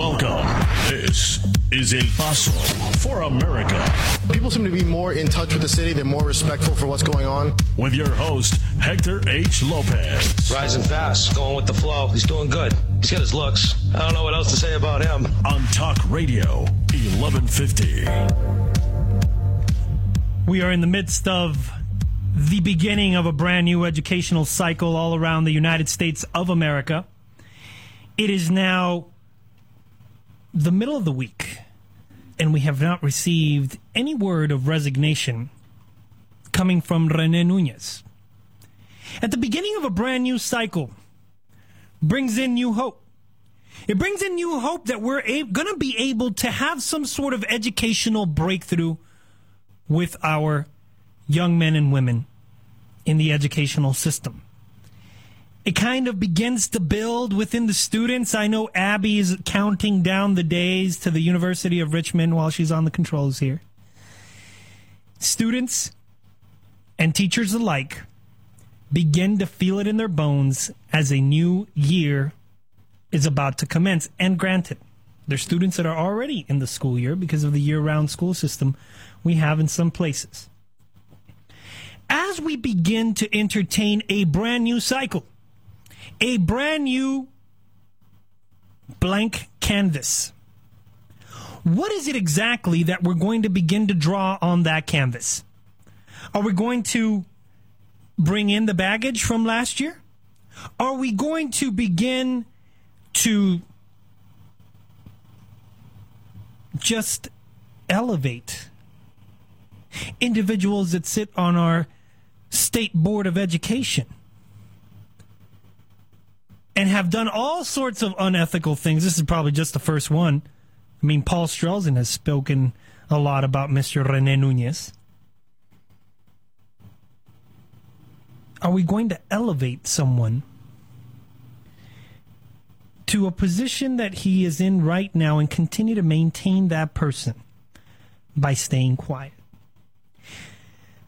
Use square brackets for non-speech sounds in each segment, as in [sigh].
Welcome. This is El Paso for America. People seem to be more in touch with the city. They're more respectful for what's going on. With your host, Hector H. Lopez. Rising fast, going with the flow. He's doing good. He's got his looks. I don't know what else to say about him. On Talk Radio, 1150. We are in the midst of the beginning of a brand new educational cycle all around the United States of America. It is now the middle of the week, and we have not received any word of resignation coming from Rene Nunez. At the beginning of a brand new cycle, brings in new hope. It brings in new hope that we're a- going to be able to have some sort of educational breakthrough with our young men and women in the educational system. It kind of begins to build within the students. I know Abby is counting down the days to the University of Richmond while she's on the controls here. Students and teachers alike begin to feel it in their bones as a new year is about to commence. And granted, there's students that are already in the school year because of the year round school system we have in some places. As we begin to entertain a brand new cycle, a brand new blank canvas, what is it exactly that we're going to begin to draw on that canvas? Are we going to bring in the baggage from last year? Are we going to begin to just elevate individuals that sit on our state board of education and have done all sorts of unethical things. This is probably just the first one. I mean, Paul Strelzin has spoken a lot about Mr. Rene Nunez. Are we going to elevate someone to a position that he is in right now and continue to maintain that person by staying quiet?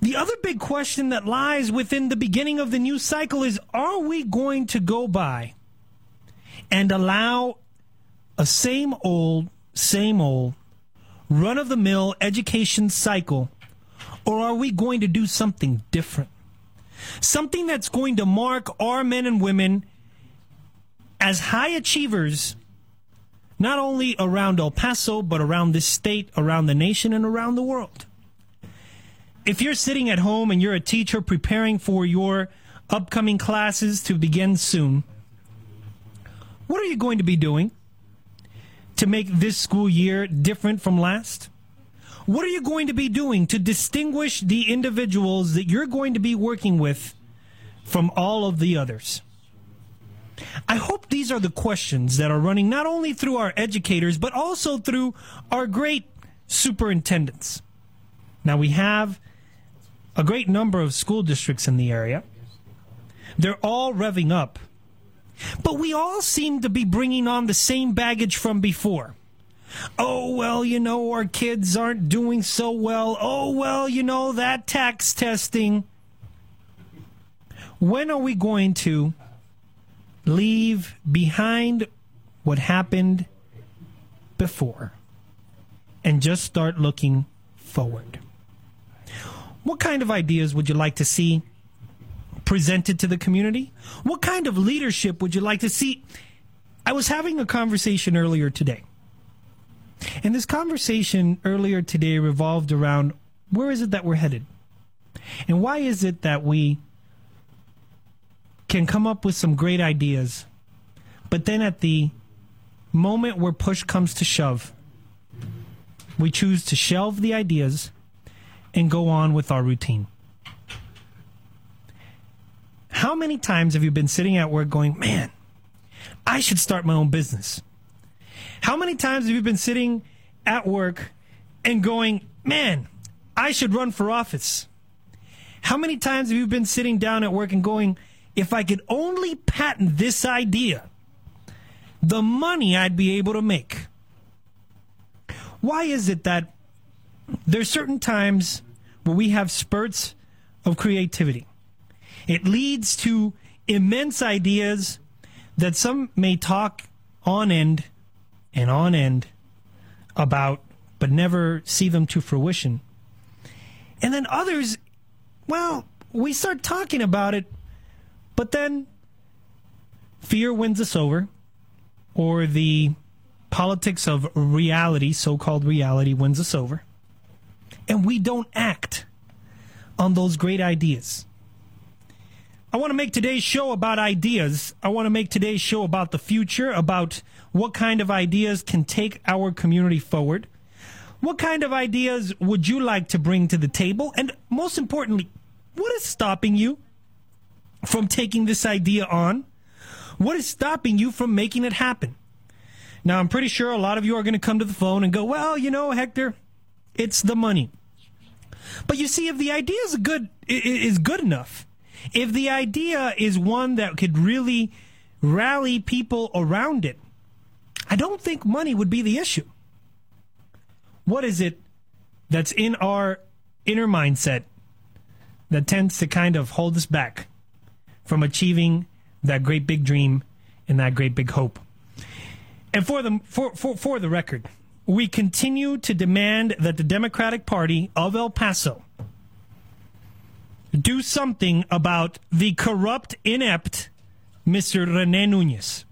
The other big question that lies within the beginning of the new cycle is are we going to go by and allow a same old, same old, run of the mill education cycle, or are we going to do something different? Something that's going to mark our men and women as high achievers, not only around El Paso, but around this state, around the nation, and around the world. If you're sitting at home and you're a teacher preparing for your upcoming classes to begin soon, what are you going to be doing to make this school year different from last? What are you going to be doing to distinguish the individuals that you're going to be working with from all of the others? I hope these are the questions that are running not only through our educators, but also through our great superintendents. Now, we have a great number of school districts in the area. They're all revving up. But we all seem to be bringing on the same baggage from before. Oh, well, you know, our kids aren't doing so well. Oh, well, you know, that TAKS testing. When are we going to leave behind what happened before and just start looking forward? What kind of ideas would you like to see presented to the community? What kind of leadership would you like to see? I was having a conversation earlier today. And this conversation earlier today revolved around where is it that we're headed? And why is it that we can come up with some great ideas, but then at the moment where push comes to shove, we choose to shelve the ideas and go on with our routine. How many times have you been sitting at work going, man, I should start my own business? How many times have you been sitting at work and going, man, I should run for office? How many times have you been sitting down at work and going, if I could only patent this idea, the money I'd be able to make? Why is it that there's certain times where we have spurts of creativity? It leads to immense ideas that some may talk on end and on end about, but never see them to fruition. And then others, well, we start talking about it, but then fear wins us over, or the politics of reality, so called reality, wins us over, and we don't act on those great ideas. I want to make today's show about ideas. I want to make today's show about the future, about what kind of ideas can take our community forward. What kind of ideas would you like to bring to the table? And most importantly, what is stopping you from taking this idea on? What is stopping you from making it happen? Now, I'm pretty sure a lot of you are going to come to the phone and go, well, you know, Hector, it's the money. But you see, if the idea is good, is good enough, if the idea is one that could really rally people around it, I don't think money would be the issue. What is it that's in our inner mindset that tends to kind of hold us back from achieving that great big dream and that great big hope? And for the for, for, for the record, we continue to demand that the Democratic Party of El Paso do something about the corrupt, inept Mr. Rene Nunez.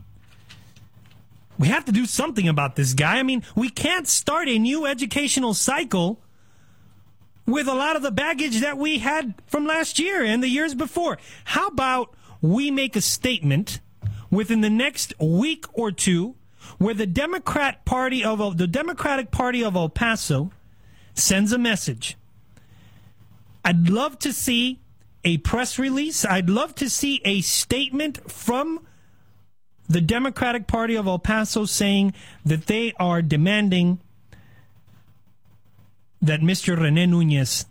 We have to do something about this guy. I mean, we can't start a new educational cycle with a lot of the baggage that we had from last year and the years before. How about we make a statement within the next week or two where the Democrat Party of the Democratic Party of El Paso sends a message I'd love to see a press release. I'd love to see a statement from the Democratic Party of El Paso saying that they are demanding that Mr. Rene Nunez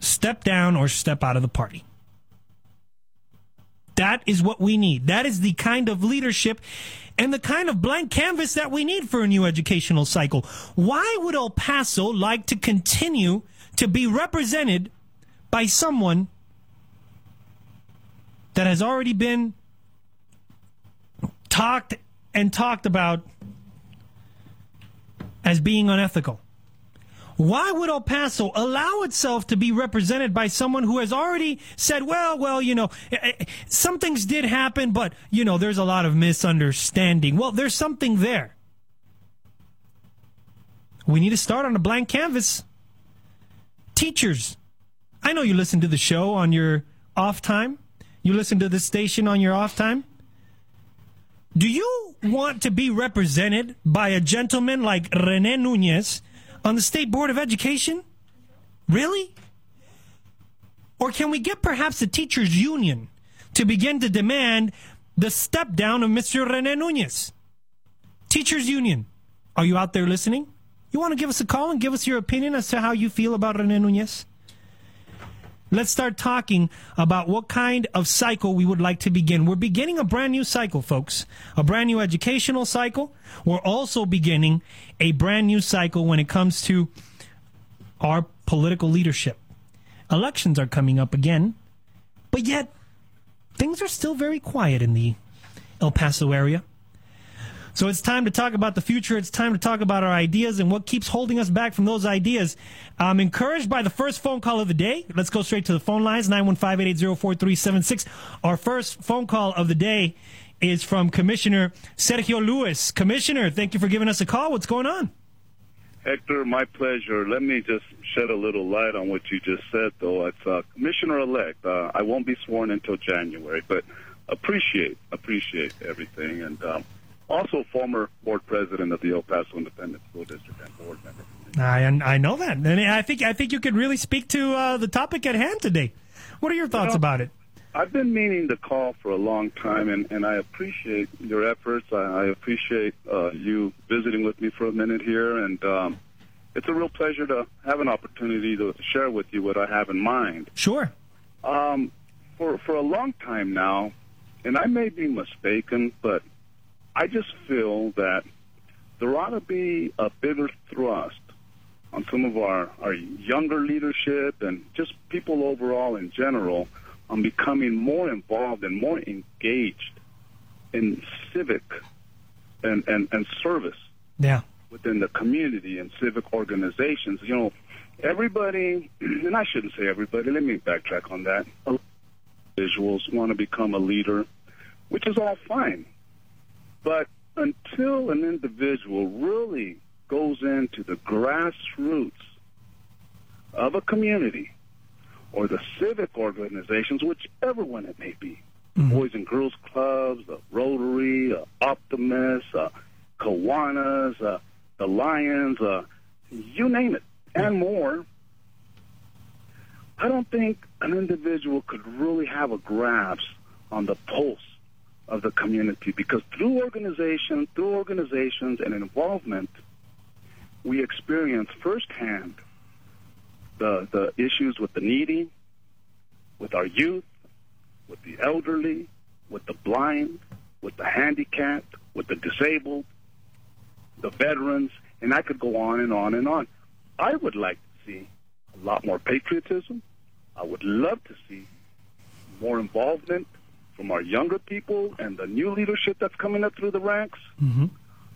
step down or step out of the party. That is what we need. That is the kind of leadership and the kind of blank canvas that we need for a new educational cycle. Why would El Paso like to continue to be represented by someone that has already been talked and talked about as being unethical. Why would El Paso allow itself to be represented by someone who has already said, well, well, you know, eh, eh, some things did happen, but, you know, there's a lot of misunderstanding. Well, there's something there. We need to start on a blank canvas. Teachers, I know you listen to the show on your off time. You listen to the station on your off time. Do you want to be represented by a gentleman like Rene Nunez on the State Board of Education? Really? Or can we get perhaps the teachers' union to begin to demand the step down of Mr. Rene Nunez? Teachers' union, are you out there listening? You want to give us a call and give us your opinion as to how you feel about Rene Nunez? Let's start talking about what kind of cycle we would like to begin. We're beginning a brand new cycle, folks. A brand new educational cycle. We're also beginning a brand new cycle when it comes to our political leadership. Elections are coming up again, but yet things are still very quiet in the El Paso area. So it's time to talk about the future. It's time to talk about our ideas and what keeps holding us back from those ideas. I'm encouraged by the first phone call of the day. Let's go straight to the phone lines 915 4376 Our first phone call of the day is from Commissioner Sergio Lewis. Commissioner, thank you for giving us a call. What's going on? Hector, my pleasure. Let me just shed a little light on what you just said, though. It's uh, Commissioner elect. Uh, I won't be sworn until January, but appreciate appreciate everything and. Um, also former board president of the El Paso Independent School District and board member. I I know that, and I think I think you could really speak to uh, the topic at hand today. What are your thoughts about it? I've been meaning to call for a long time, and, and I appreciate your efforts. I, I appreciate uh, you visiting with me for a minute here, and um, it's a real pleasure to have an opportunity to share with you what I have in mind. Sure. Um, for for a long time now, and I may be mistaken, but I just feel that there ought to be a bigger thrust on some of our, our younger leadership and just people overall in general on becoming more involved and more engaged in civic and, and, and service Yeah. within the community and civic organizations. You know, everybody, [clears throat] and I shouldn't say everybody, let me backtrack on that. Individuals want to become a leader, which is all fine. But until an individual really goes into the grassroots of a community or the civic organizations, whichever one it may be, Boys and Girls Clubs, the Rotary, uh, Optimist, uh, Kiwanis, uh, the Lions, uh, you name it, and more. I don't think an individual could really have a grasp on the pulse of the community because through organization, through organizations and involvement, we experience firsthand the the issues with the needy, with our youth, with the elderly, with the blind, with the handicapped, with the disabled, the veterans, and I could go on and on and on. I would like to see a lot more patriotism. I would love to see more involvement from our younger people and the new leadership that's coming up through the ranks. Mm-hmm.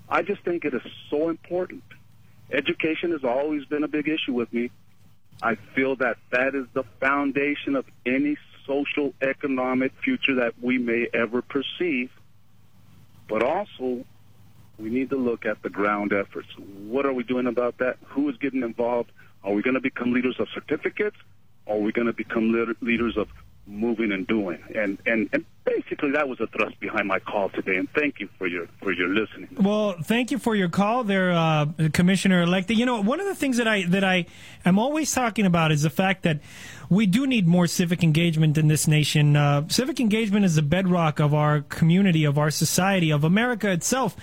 I just think it is so important. Education has always been a big issue with me. I feel that that is the foundation of any social economic future that we may ever perceive. But also, we need to look at the ground efforts. What are we doing about that? Who is getting involved? Are we going to become leaders of certificates? Or are we going to become leaders of moving and doing? And, and, and basically, that was the thrust behind my call today. And thank you for your, for your listening. Well, thank you for your call, there, uh, Commissioner elect. You know, one of the things that I that I am always talking about is the fact that we do need more civic engagement in this nation. Uh, civic engagement is the bedrock of our community, of our society, of America itself.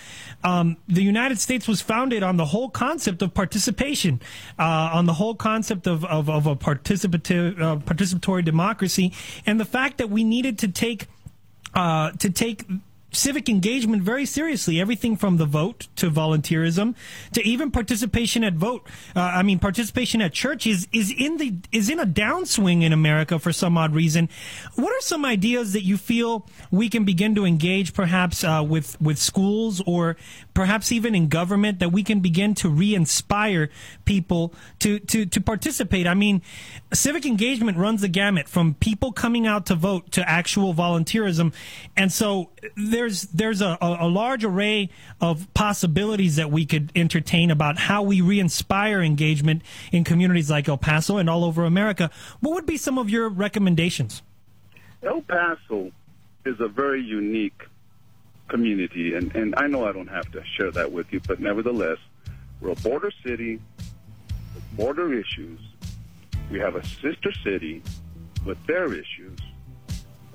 Um, the United States was founded on the whole concept of participation, uh, on the whole concept of of, of a participative uh, participatory democracy, and the fact that we needed to take uh, to take civic engagement very seriously. Everything from the vote to volunteerism to even participation at vote. Uh, I mean, participation at church is is in the is in a downswing in America for some odd reason. What are some ideas that you feel we can begin to engage, perhaps uh, with with schools or perhaps even in government, that we can begin to re-inspire people to to to participate? I mean, civic engagement runs the gamut from people coming out to vote to actual volunteerism, and so there's there's a, a, large array of possibilities that we could entertain about how we re-inspire engagement in communities like El Paso and all over America. What would be some of your recommendations? El Paso is a very unique community, and, and I know I don't have to share that with you, but nevertheless, we're a border city with border issues. We have a sister city with their issues,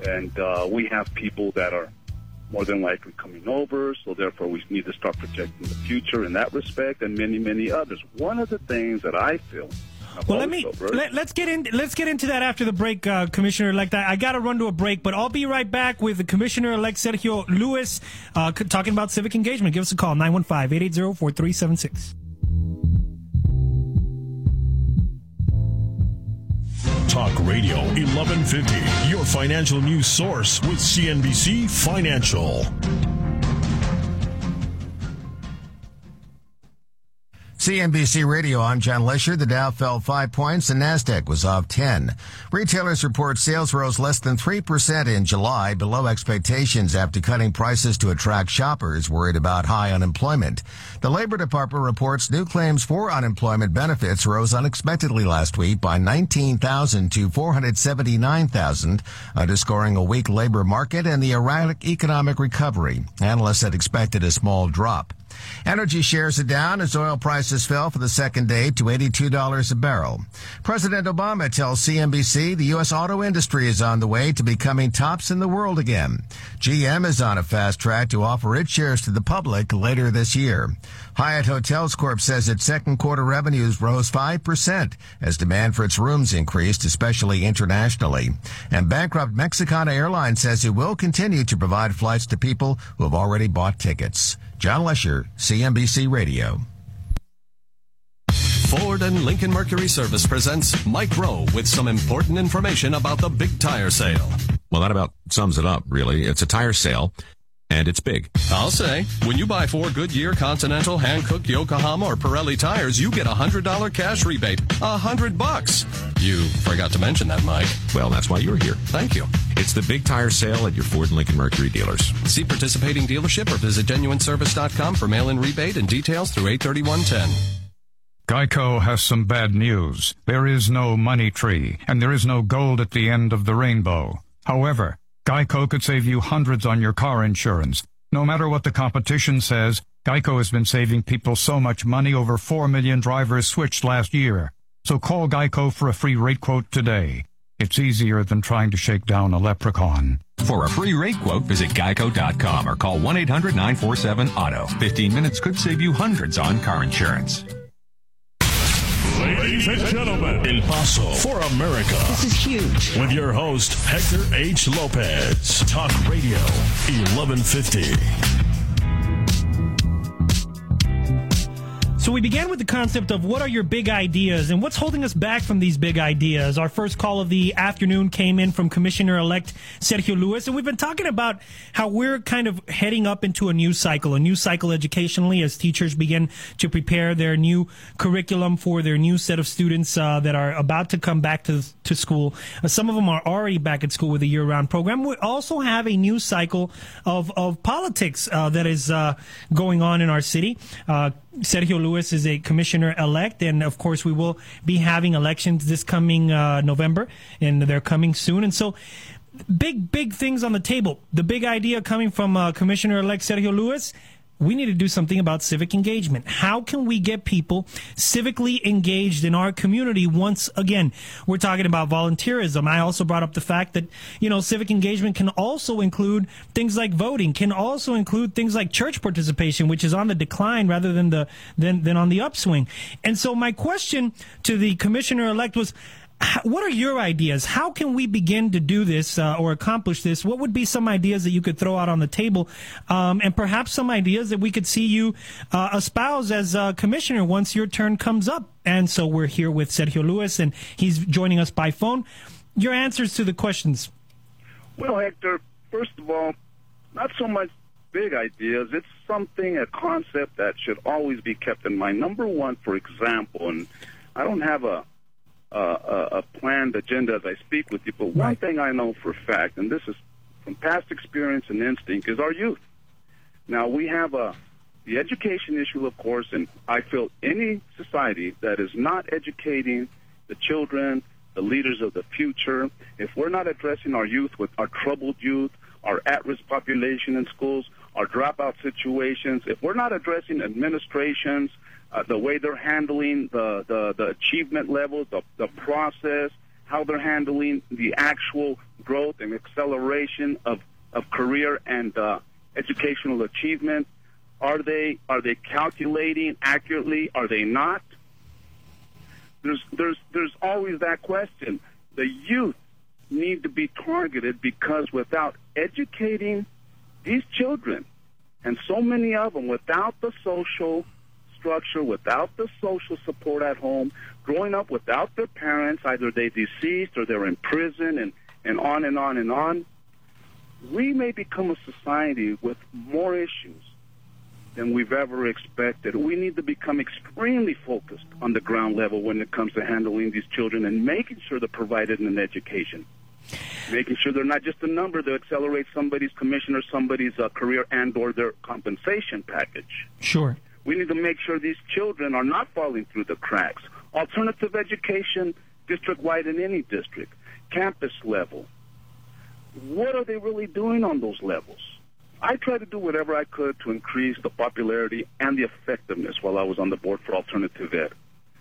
and uh, we have people that are more than likely coming over, so therefore we need to start projecting the future in that respect, and many, many others. One of the things that I feel well, let me let, us get in. Let's get into that after the break, uh, Commissioner elect. I, I got to run to a break, but I'll be right back with the Commissioner elect Sergio Lewis uh, talking about civic engagement. Give us a call 915-880-4376. Talk Radio 1150, your financial news source with CNBC Financial. CNBC Radio, I'm John Lesher. The Dow fell five points and NASDAQ was off 10. Retailers report sales rose less than 3% in July, below expectations after cutting prices to attract shoppers worried about high unemployment. The Labor Department reports new claims for unemployment benefits rose unexpectedly last week by 19,000 to 479,000, underscoring a weak labor market and the erratic economic recovery. Analysts had expected a small drop. Energy shares are down as oil prices fell for the second day to $82 a barrel. President Obama tells CNBC the U.S. auto industry is on the way to becoming tops in the world again. GM is on a fast track to offer its shares to the public later this year. Hyatt Hotels Corp says its second quarter revenues rose 5% as demand for its rooms increased, especially internationally. And bankrupt Mexicana Airlines says it will continue to provide flights to people who have already bought tickets. John Lesher, CNBC Radio. Ford and Lincoln Mercury Service presents Mike Rowe with some important information about the big tire sale. Well, that about sums it up, really. It's a tire sale and it's big. I'll say, when you buy four Goodyear, Continental, Hankook, Yokohama, or Pirelli tires, you get a $100 cash rebate. A hundred bucks. You forgot to mention that, Mike. Well, that's why you're here. Thank you. It's the big tire sale at your Ford and Lincoln Mercury dealers. See participating dealership or visit genuineservice.com for mail-in rebate and details through 83110. Geico has some bad news. There is no money tree, and there is no gold at the end of the rainbow. However, Geico could save you hundreds on your car insurance. No matter what the competition says, Geico has been saving people so much money over 4 million drivers switched last year. So call Geico for a free rate quote today. It's easier than trying to shake down a leprechaun. For a free rate quote, visit geico.com or call 1-800-947-AUTO. 15 minutes could save you hundreds on car insurance. Ladies and gentlemen, El Paso for America. This is huge. With your host, Hector H. Lopez. Talk Radio 1150. So we began with the concept of what are your big ideas and what's holding us back from these big ideas. Our first call of the afternoon came in from Commissioner elect Sergio Lewis, and we've been talking about how we're kind of heading up into a new cycle, a new cycle educationally as teachers begin to prepare their new curriculum for their new set of students uh, that are about to come back to, to school. Uh, some of them are already back at school with a year round program. We also have a new cycle of, of politics uh, that is uh, going on in our city. Sergio Lewis is a commissioner elect, and of course, we will be having elections this coming uh, November, and they're coming soon. And so, big, big things on the table. The big idea coming from uh, Commissioner elect Sergio Lewis we need to do something about civic engagement. How can we get people civically engaged in our community once again? We're talking about volunteerism. I also brought up the fact that, you know, civic engagement can also include things like voting, can also include things like church participation, which is on the decline rather than the, than, than on the upswing. And so my question to the commissioner elect was, what are your ideas? How can we begin to do this uh, or accomplish this? What would be some ideas that you could throw out on the table, um, and perhaps some ideas that we could see you uh, espouse as a commissioner once your turn comes up? And so we're here with Sergio Lewis, and he's joining us by phone. Your answers to the questions. Well, Hector, first of all, not so much big ideas. It's something, a concept that should always be kept in mind. Number one, for example, and I don't have a uh, a, planned agenda as I speak with you. But one thing I know for a fact, and this is from past experience and instinct, is our youth. Now we have a the education issue, of course, and I feel any society that is not educating the children, the leaders of the future, if we're not addressing our youth with our troubled youth, our at-risk population in schools, our dropout situations, if we're not addressing administrations, uh, the way they're handling the, the, the achievement levels, the, the process, how they're handling the actual growth and acceleration of, of career and uh, educational achievement. Are they are they calculating accurately? Are they not? There's there's there's always that question. The youth need to be targeted because without educating these children, and so many of them, without the social structure, without the social support at home, growing up without their parents, either they deceased or they're in prison, and, and on and on and on, we may become a society with more issues than we've ever expected. We need to become extremely focused on the ground level when it comes to handling these children and making sure they're provided an education. Making sure they're not just a number to accelerate somebody's commission or somebody's uh, career and or their compensation package. Sure. We need to make sure these children are not falling through the cracks. Alternative education, district wide in any district, campus level. What are they really doing on those levels? I tried to do whatever I could to increase the popularity and the effectiveness while I was on the board for alternative ed.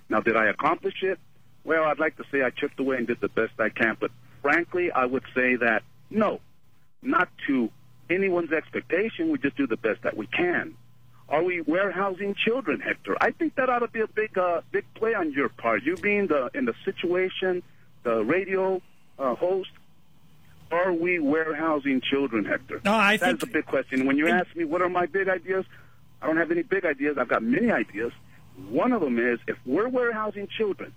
Now, did I accomplish it? Well, I'd like to say I chipped away and did the best I can, but frankly, I would say that no, not to anyone's expectation. We just do the best that we can. Are we warehousing children, Hector? I think that ought to be a big, uh, big play on your part. You being the in the situation, the radio uh, host. Are we warehousing children, Hector? No, I That's think a big question. When you ask me what are my big ideas, I don't have any big ideas. I've got many ideas. One of them is if we're warehousing children,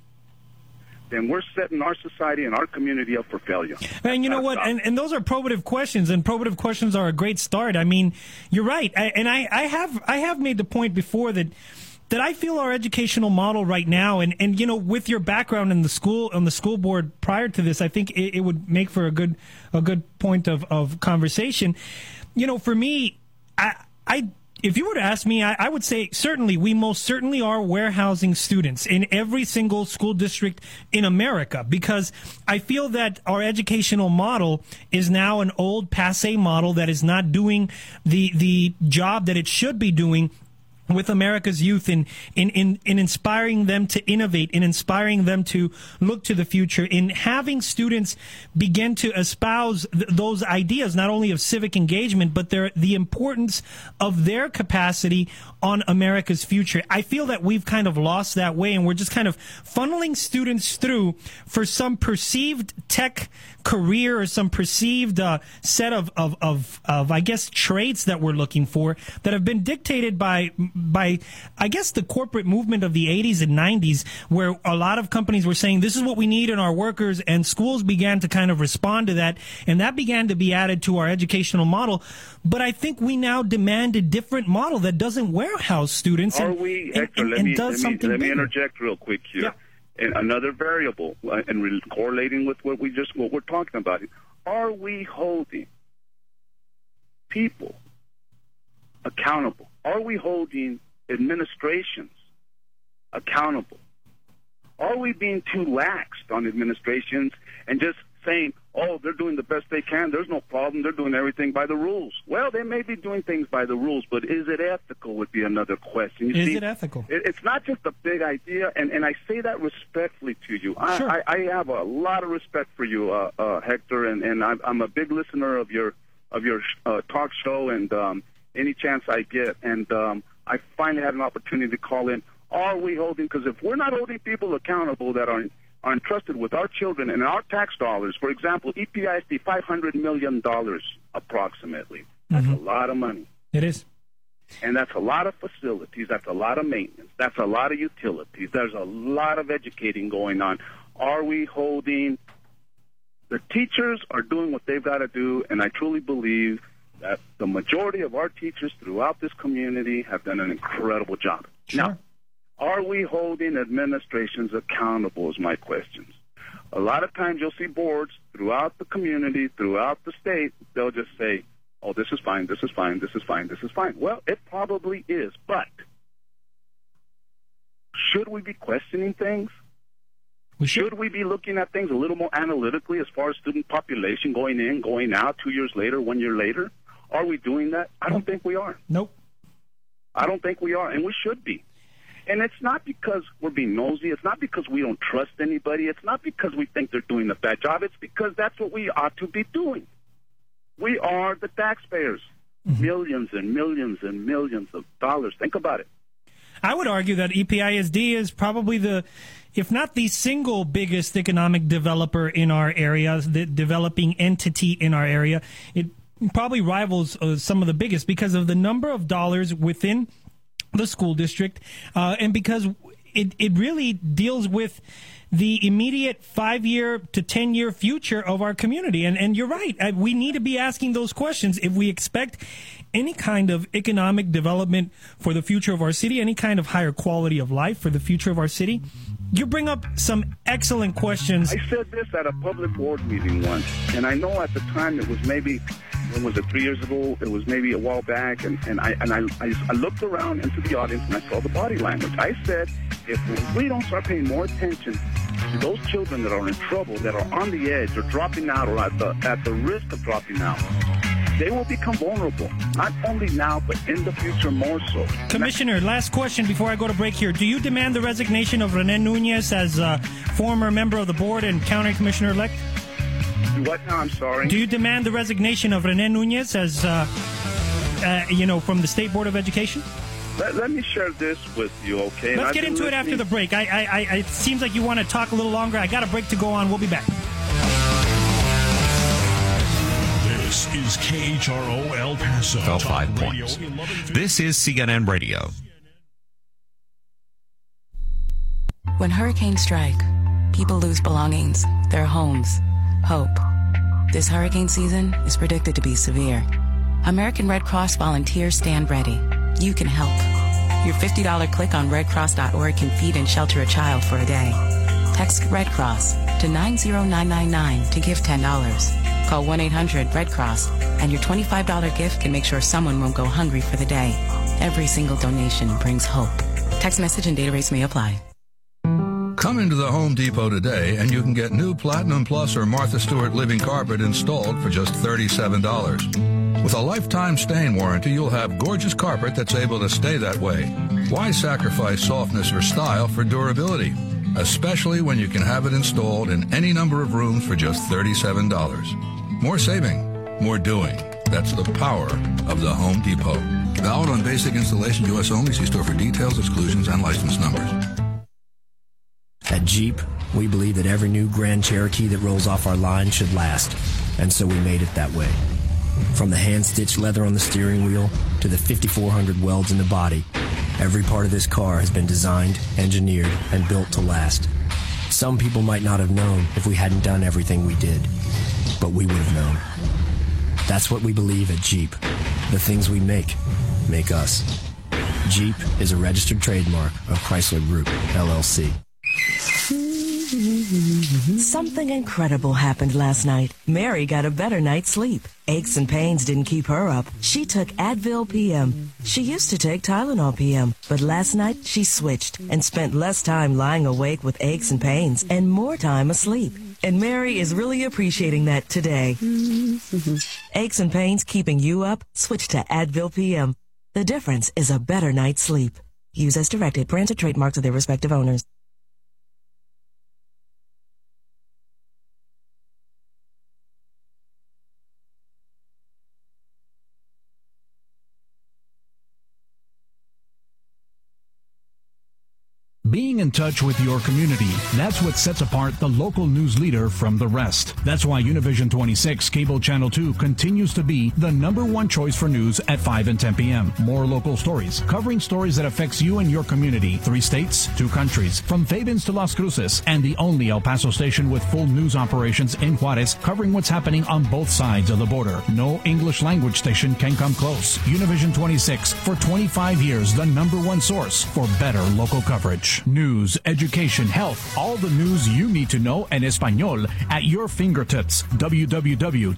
then we're setting our society and our community up for failure. And you know what? And, and those are probative questions, and probative questions are a great start. I mean, you're right. I, and I, I have I have made the point before that that I feel our educational model right now, and, and you know, with your background in the school on the school board prior to this, I think it, it would make for a good a good point of, of conversation. You know, for me, I I if you were to ask me, I, I, would say certainly we most certainly are warehousing students in every single school district in America because I feel that our educational model is now an old passe model that is not doing the the job that it should be doing with America's youth in, in, in, in, inspiring them to innovate, in inspiring them to look to the future, in having students begin to espouse th- those ideas, not only of civic engagement, but their, the importance of their capacity on America's future. I feel that we've kind of lost that way and we're just kind of funneling students through for some perceived tech career or some perceived uh, set of, of, of, of, I guess, traits that we're looking for that have been dictated by, by, I guess, the corporate movement of the 80s and 90s, where a lot of companies were saying, this is what we need in our workers, and schools began to kind of respond to that, and that began to be added to our educational model. But I think we now demand a different model that doesn't warehouse students Are and, we, and, Hector, and, let and me, does let me, something let me bigger. interject real quick here. Yeah. And another variable, uh, and re- correlating with what we just what we're talking about. Are we holding people accountable? Are we holding administrations accountable? Are we being too laxed on administrations and just saying, oh, they're doing the best they can. There's no problem. They're doing everything by the rules. Well, they may be doing things by the rules, but is it ethical would be another question. You Is see, it ethical? it- it's not just a big idea, and, and I say that respectfully to you. I, Sure. I, I have a lot of respect for you, uh, uh, Hector, and, and I'm, I'm a big listener of your of your uh, talk show, and um, any chance I get, and um, I finally had an opportunity to call in. Are we holding? Because if we're not holding people accountable that are are entrusted with our children and our tax dollars, for example, EPISD five hundred million dollars approximately. That's a mm-hmm. lot of money. It is. And that's a lot of facilities. That's a lot of maintenance. That's a lot of utilities. There's a lot of educating going on. Are we holding? The teachers are doing what they've got to do, and I truly believe that the majority of our teachers throughout this community have done an incredible job. Now, are we holding administrations accountable? Is my question. A lot of times you'll see boards throughout the community, throughout the state, they'll just say, oh, this is fine, this is fine, this is fine, this is fine. Well, it probably is, but should we be questioning things? We should. we be looking at things a little more analytically as far as student population going in, going out, two years later, one year later? Are we doing that? I don't think we are. Nope. I don't think we are, and we should be. And it's not because we're being nosy. It's not because we don't trust anybody. It's not because we think they're doing a bad job. It's because that's what we ought to be doing. We are the taxpayers. Millions and millions and millions of dollars. Think about it. I would argue that EPISD is probably the, if not the single biggest economic developer in our area, the developing entity in our area. It probably rivals uh, some of the biggest because of the number of dollars within the school district, uh, and because it, it really deals with the immediate five year to 10 year future of our community. And, and you're right. Uh, We need to be asking those questions if we expect any kind of economic development for the future of our city, any kind of higher quality of life for the future of our city. You bring up some excellent questions. I said this at a public board meeting once, and I know at the time it was maybe, when was it, three years ago? It was maybe a while back, and, and, I, and I, I, I looked around into the audience and I saw the body language. I said, if we don't start paying more attention to those children that are in trouble, that are on the edge, or dropping out, or at the, at the risk of dropping out, they will become vulnerable, not only now, but in the future more so. Commissioner, last question before I go to break here. Do you demand the resignation of Rene Nunez as a former member of the board and county commissioner elect? What now? I'm sorry. Do you demand the resignation of Rene Nunez as, uh, uh, you know, from the State Board of Education? Let, let me share this with you, okay? Let's get into it after the break. I, I, I, it seems like you want to talk a little longer. I got a break to go on. We'll be back. This is KHRO El Paso. Fell five points. This is CNN Radio. When hurricanes strike, people lose belongings, their homes, hope. This hurricane season is predicted to be severe. American Red Cross volunteers stand ready. You can help. Your $50 click on redcross.org can feed and shelter a child for a day. Text Red Cross to 90999 to give $10. Call 1 800 Red Cross, and your $25 gift can make sure someone won't go hungry for the day. Every single donation brings hope. Text message and data rates may apply. Come into the Home Depot today and you can get new Platinum Plus or Martha Stewart living carpet installed for just $37. With a lifetime stain warranty, you'll have gorgeous carpet that's able to stay that way. Why sacrifice softness or style for durability? Especially when you can have it installed in any number of rooms for just $37. More saving, more doing. That's the power of the Home Depot. Valid on basic installation, U.S. only. See store for details, exclusions, and license numbers. At Jeep, we believe that every new Grand Cherokee that rolls off our line should last, and so we made it that way. From the hand-stitched leather on the steering wheel to the 5,400 welds in the body, every part of this car has been designed, engineered, and built to last. Some people might not have known if we hadn't done everything we did, but we would have known. That's what we believe at Jeep. The things we make, make us. Jeep is a registered trademark of Chrysler Group, LLC. Something incredible happened last night. Mary got a better night's sleep. Aches and pains didn't keep her up. She took Advil PM. She used to take Tylenol PM, but last night she switched and spent less time lying awake with aches and pains and more time asleep. And Mary is really appreciating that today. Mm-hmm. Aches and pains keeping you up? Switch to Advil PM. The difference is a better night's sleep. Use as directed. Brands or trademarks of their respective owners. Being in touch with your community, that's what sets apart the local news leader from the rest. That's why Univision 26 Cable Channel 2 continues to be the number one choice for news at 5 and 10 p.m. More local stories, covering stories that affects you and your community. Three states, two countries, from Fabens to Las Cruces, and the only El Paso station with full news operations in Juarez, covering what's happening on both sides of the border. No English language station can come close. Univision 26, for 25 years, the number one source for better local coverage news, education, health, all the news you need to know in Espanol at your fingertips. www.kint.com.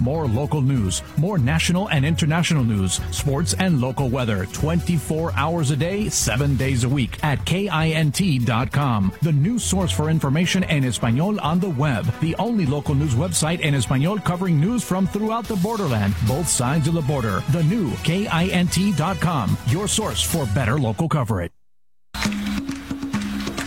More local news, more national and international news, sports and local weather 24 hours a day, 7 days a week at kint.com. The new source for information in Espanol on the web. The only local news website in Espanol covering news from throughout the borderland, both sides of the border. The new kint.com. Your source for better local coverage.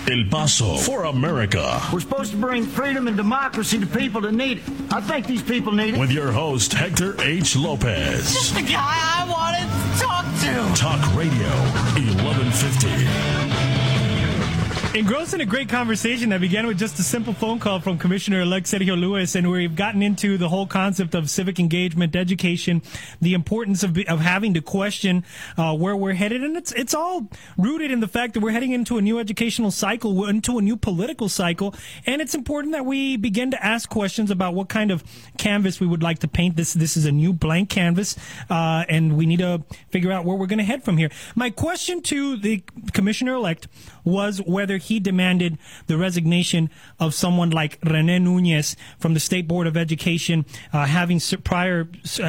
El Paso for America. We're supposed to bring freedom and democracy to people that need it. I think these people need it. With your host, Hector H. Lopez. Just the guy I wanted to talk to. Talk Radio 1150. Engrossed in a great conversation that began with just a simple phone call from Commissioner elect Sergio Lewis, and we've gotten into the whole concept of civic engagement, education, the importance of, of having to question uh, where we're headed. And it's, it's all rooted in the fact that we're heading into a new educational cycle, into a new political cycle. And it's important that we begin to ask questions about what kind of canvas we would like to paint. This, this is a new blank canvas, uh, and we need to figure out where we're going to head from here. My question to the Commissioner elect was whether he demanded the resignation of someone like Rene Nunez from the State Board of Education, uh, having prior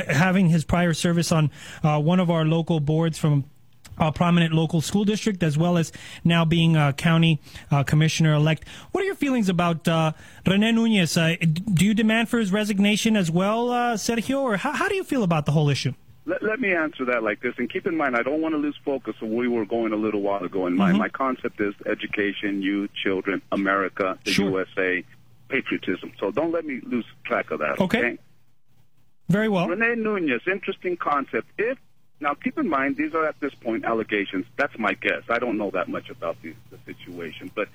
having his prior service on uh, one of our local boards from a prominent local school district, as well as now being a county uh, commissioner elect. What are your feelings about uh, Rene Nunez? Uh, do you demand for his resignation as well, uh, Sergio, or how, how do you feel about the whole issue? Let, let me answer that like this, and keep in mind, I don't want to lose focus of where we were going a little while ago. In mind, mm-hmm. my concept is education, youth, children, America, the sure. USA, patriotism. So don't let me lose track of that. Okay. okay? Very well. Rene Nunez, interesting concept. If now, keep in mind, these are at this point allegations. That's my guess. I don't know that much about the situation. But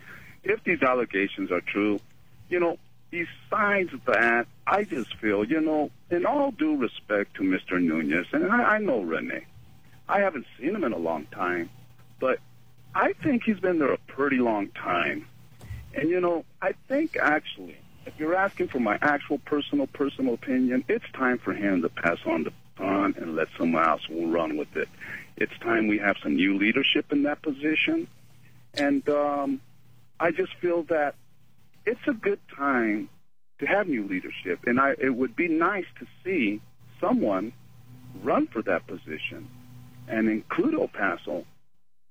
if these allegations are true, you know, besides that, I just feel, you know, in all due respect to Mr. Nunez, and I, I know Rene, I haven't seen him in a long time, but I think he's been there a pretty long time. And you know, I think actually, if you're asking for my actual personal personal opinion, it's time for him to pass on the baton and let someone else run with it. It's time we have some new leadership in that position, and um, I just feel that it's a good time to have new leadership, and I it would be nice to see someone run for that position and include El Paso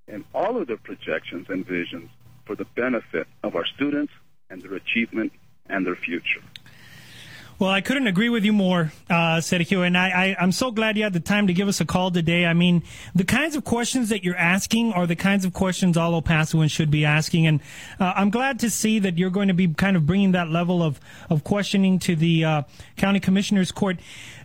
in all of their projections and visions for the benefit of our students and their achievement and their future. Well, I couldn't agree with you more, uh, Sergio, and I, I, am so glad you had the time to give us a call today. I mean, the kinds of questions that you're asking are the kinds of questions all El Pasoans should be asking, and uh, I'm glad to see that you're going to be kind of bringing that level of, of questioning to the uh, county commissioners court.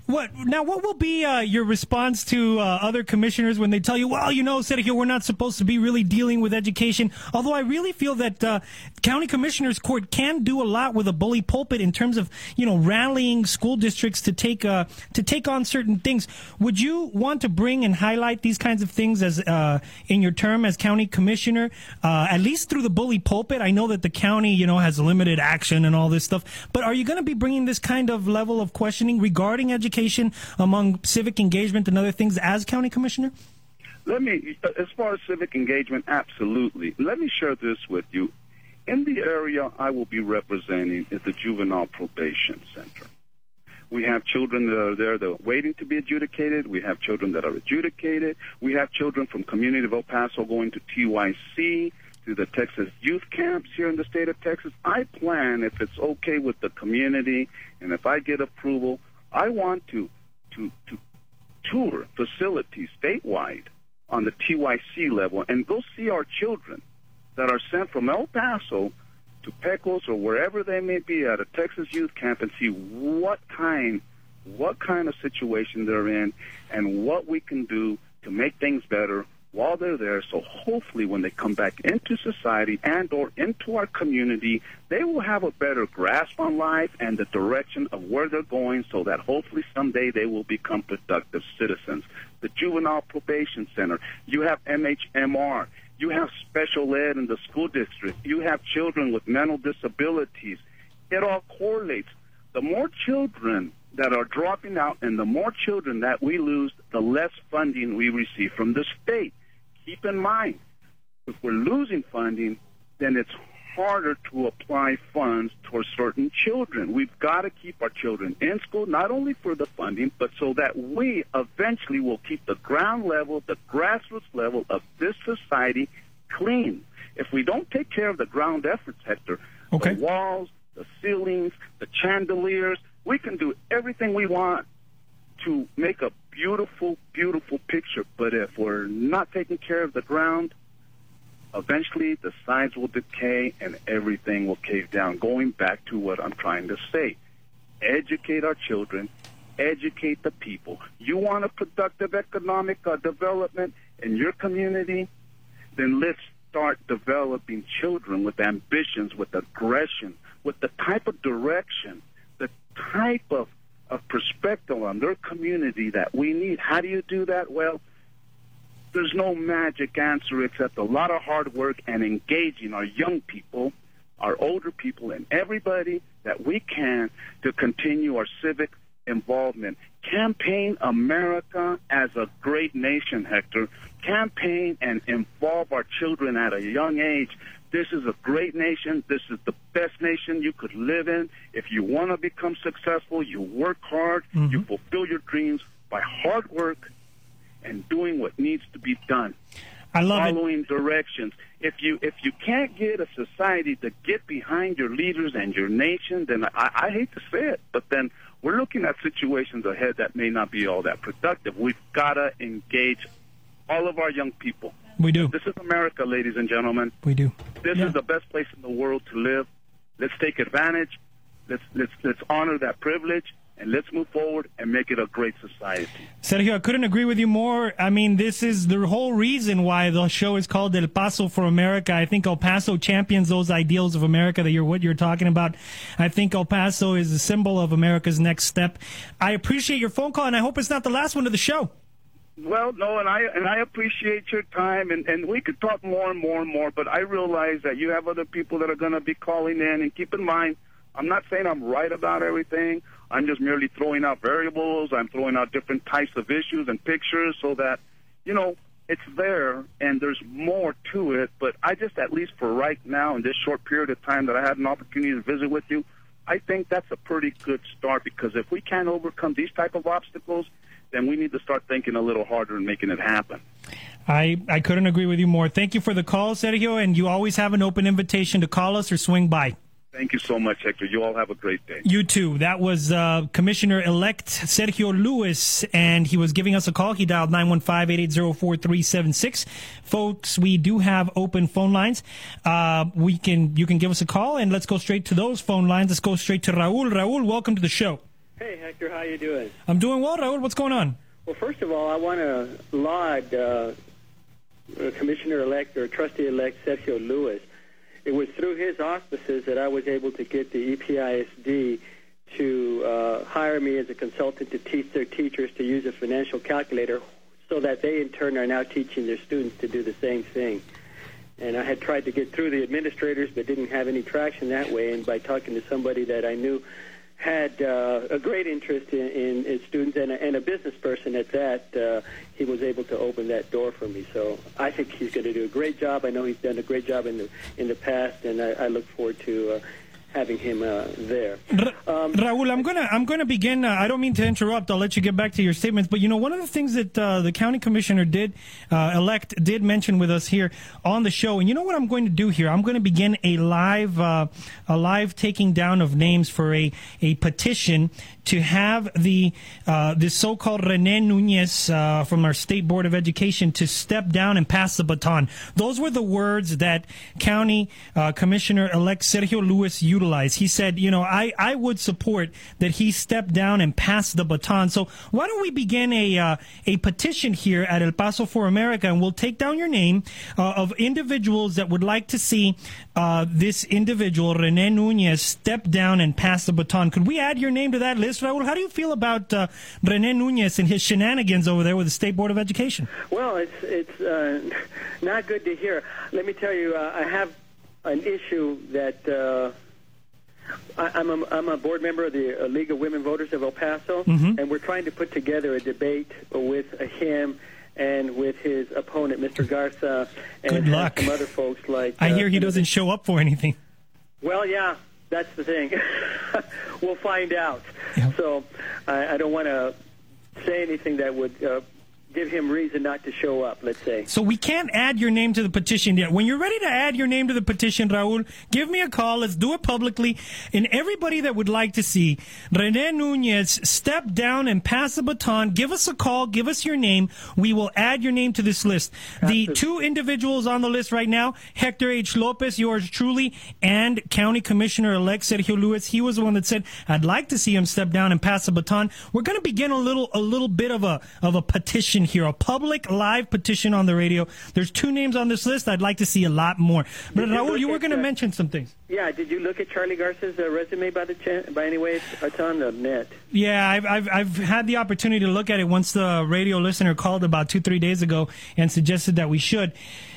What now? What will be uh, your response to uh, other commissioners when they tell you, "Well, you know, Sergio, we're not supposed to be really dealing with education." Although I really feel that uh, county commissioners court can do a lot with a bully pulpit in terms of you know rallying school districts to take uh, to take on certain things. Would you want to bring and highlight these kinds of things as uh, in your term as county commissioner, uh, at least through the bully pulpit? I know that the county you know has limited action and all this stuff, but are you going to be bringing this kind of level of questioning regarding education? Among civic engagement and other things as county commissioner? Let me, as far as civic engagement, absolutely. Let me share this with you. In the area I will be representing is the Juvenile Probation Center. We have children that are there that are waiting to be adjudicated. We have children that are adjudicated. We have children from Community of El Paso going to TYC, to the Texas youth camps here in the state of Texas. I plan, if it's okay with the community and if I get approval, I want to to to tour facilities statewide on the TYC level and go see our children that are sent from El Paso to Pecos or wherever they may be at a Texas youth camp and see what kind what kind of situation they're in and what we can do to make things better while they're there. So hopefully when they come back into society and or into our community, they will have a better grasp on life and the direction of where they're going so that hopefully someday they will become productive citizens. The Juvenile Probation Center, you have MHMR, you have special ed in the school district, you have children with mental disabilities. It all correlates. The more children that are dropping out and the more children that we lose, the less funding we receive from the state keep in mind, if we're losing funding, then it's harder to apply funds towards certain children. We've got to keep our children in school, not only for the funding, but so that we eventually will keep the ground level, the grassroots level of this society clean. If we don't take care of the ground efforts, Hector, okay. the walls, the ceilings, the chandeliers, we can do everything we want to make a beautiful, beautiful picture. But if we're not taking care of the ground, eventually the sides will decay and everything will cave down. Going back to what I'm trying to say educate our children, educate the people. You want a productive economic uh, development in your community? Then let's start developing children with ambitions, with aggression, with the type of direction, the type of a perspective on their community that we need. How do you do that? Well, there's no magic answer except a lot of hard work and engaging our young people, our older people, and everybody that we can to continue our civic involvement. Campaign America as a great nation, Hector. Campaign and involve our children at a young age this is a great nation. This is the best nation you could live in. If you want to become successful, you work hard, mm-hmm. you fulfill your dreams by hard work and doing what needs to be done. I love following it. directions. If you if you can't get a society to get behind your leaders and your nation, then I, I hate to say it, but then we're looking at situations ahead that may not be all that productive. We've got to engage all of our young people. We do. This is America, ladies and gentlemen. We do. This yeah. is the best place in the world to live. Let's take advantage. Let's let's let's honor that privilege and let's move forward and make it a great society. Sergio, I couldn't agree with you more. I mean, this is the whole reason why the show is called El Paso for America. I think El Paso champions those ideals of America that you're what you're talking about. I think El Paso is a symbol of America's next step. I appreciate your phone call and I hope it's not the last one of the show. Well, no, and I and I appreciate your time, and and we could talk more and more and more. But I realize that you have other people that are going to be calling in, and keep in mind, I'm not saying I'm right about everything. I'm just merely throwing out variables. I'm throwing out different types of issues and pictures so that, you know, it's there and there's more to it. But I just, at least for right now, in this short period of time that I had an opportunity to visit with you, I think that's a pretty good start because if we can't overcome these type of obstacles, then we need to start thinking a little harder and making it happen. I, I couldn't agree with you more. Thank you for the call, Sergio, and you always have an open invitation to call us or swing by. Thank you so much, Hector. You all have a great day. You too. That was uh, Commissioner elect Sergio Lewis, and he was giving us a call. He dialed 915 880 4376. Folks, we do have open phone lines. Uh, we can You can give us a call, and let's go straight to those phone lines. Let's go straight to Raul. Raul, welcome to the show. Hey, Hector. How you doing? I'm doing well, Raul. What's going on? Well, first of all, I want to laud uh, Commissioner elect or trustee elect Sergio Lewis it was through his auspices that I was able to get the EPISD to uh, hire me as a consultant to teach their teachers to use a financial calculator so that they in turn are now teaching their students to do the same thing. And I had tried to get through the administrators but didn't have any traction that way. And by talking to somebody that I knew had uh, a great interest in, in, in students and a, and a, business person at that, uh, he was able to open that door for me. So I think he's going to do a great job. I know he's done a great job in the in the past, and I, I look forward to uh, having him uh, there. Um, Raul, I'm gonna I'm gonna begin. Uh, I don't mean to interrupt. I'll let you get back to your statements. But you know, one of the things that uh, the county commissioner did uh, elect did mention with us here on the show, and you know what I'm going to do here? I'm going to begin a live uh, a live taking down of names for a a petition to have the uh, this so-called Rene Nunez from our state board of education to step down and pass the baton. Those were the words that county commissioner elect Sergio Lewis. used He said, you know, I, I would support that he step down and pass the baton. So why don't we begin a uh, a petition here at El Paso for America, and we'll take down your name uh, of individuals that would like to see uh, this individual Rene Nunez step down and pass the baton. Could we add your name to that list, Raul? How do you feel about uh, Rene Nunez and his shenanigans over there with the State Board of Education? Well, it's it's uh, not good to hear. Let me tell you, uh, I have an issue that I, am a, I'm a board member of the uh, League of Women Voters of El Paso, mm-hmm. and we're trying to put together a debate with him and with his opponent, Mr. Garza, and some other folks like. I uh, hear he doesn't show up for anything. Well, yeah, that's the thing. [laughs] we'll find out. Yep. So I, I don't want to say anything that would uh, give him reason not to show up, let's say. So we can't add your name to the petition yet. When you're ready to add your name to the petition, Raul, give me a call. Let's do it publicly. And everybody that would like to see Rene Nunez step down and pass the baton, give us a call, give us your name. We will add your name to this list. Absolutely. The two individuals on the list right now, Hector H. Lopez, yours truly, and County Commissioner-elect Sergio Lewis. He was the one that said, I'd like to see him step down and pass the baton. We're going to begin a little, a little bit of a, of a petition petition here, a public live petition on the radio. There's two names on this list. I'd like to see a lot more. But did Raul, you, you were going to mention some things. Yeah, did you look at Charlie Garza's uh, resume by the ch- by any way? It's, it's on the net. Yeah, I've, I've I've had the opportunity to look at it once the radio listener called about two three days ago and suggested that we should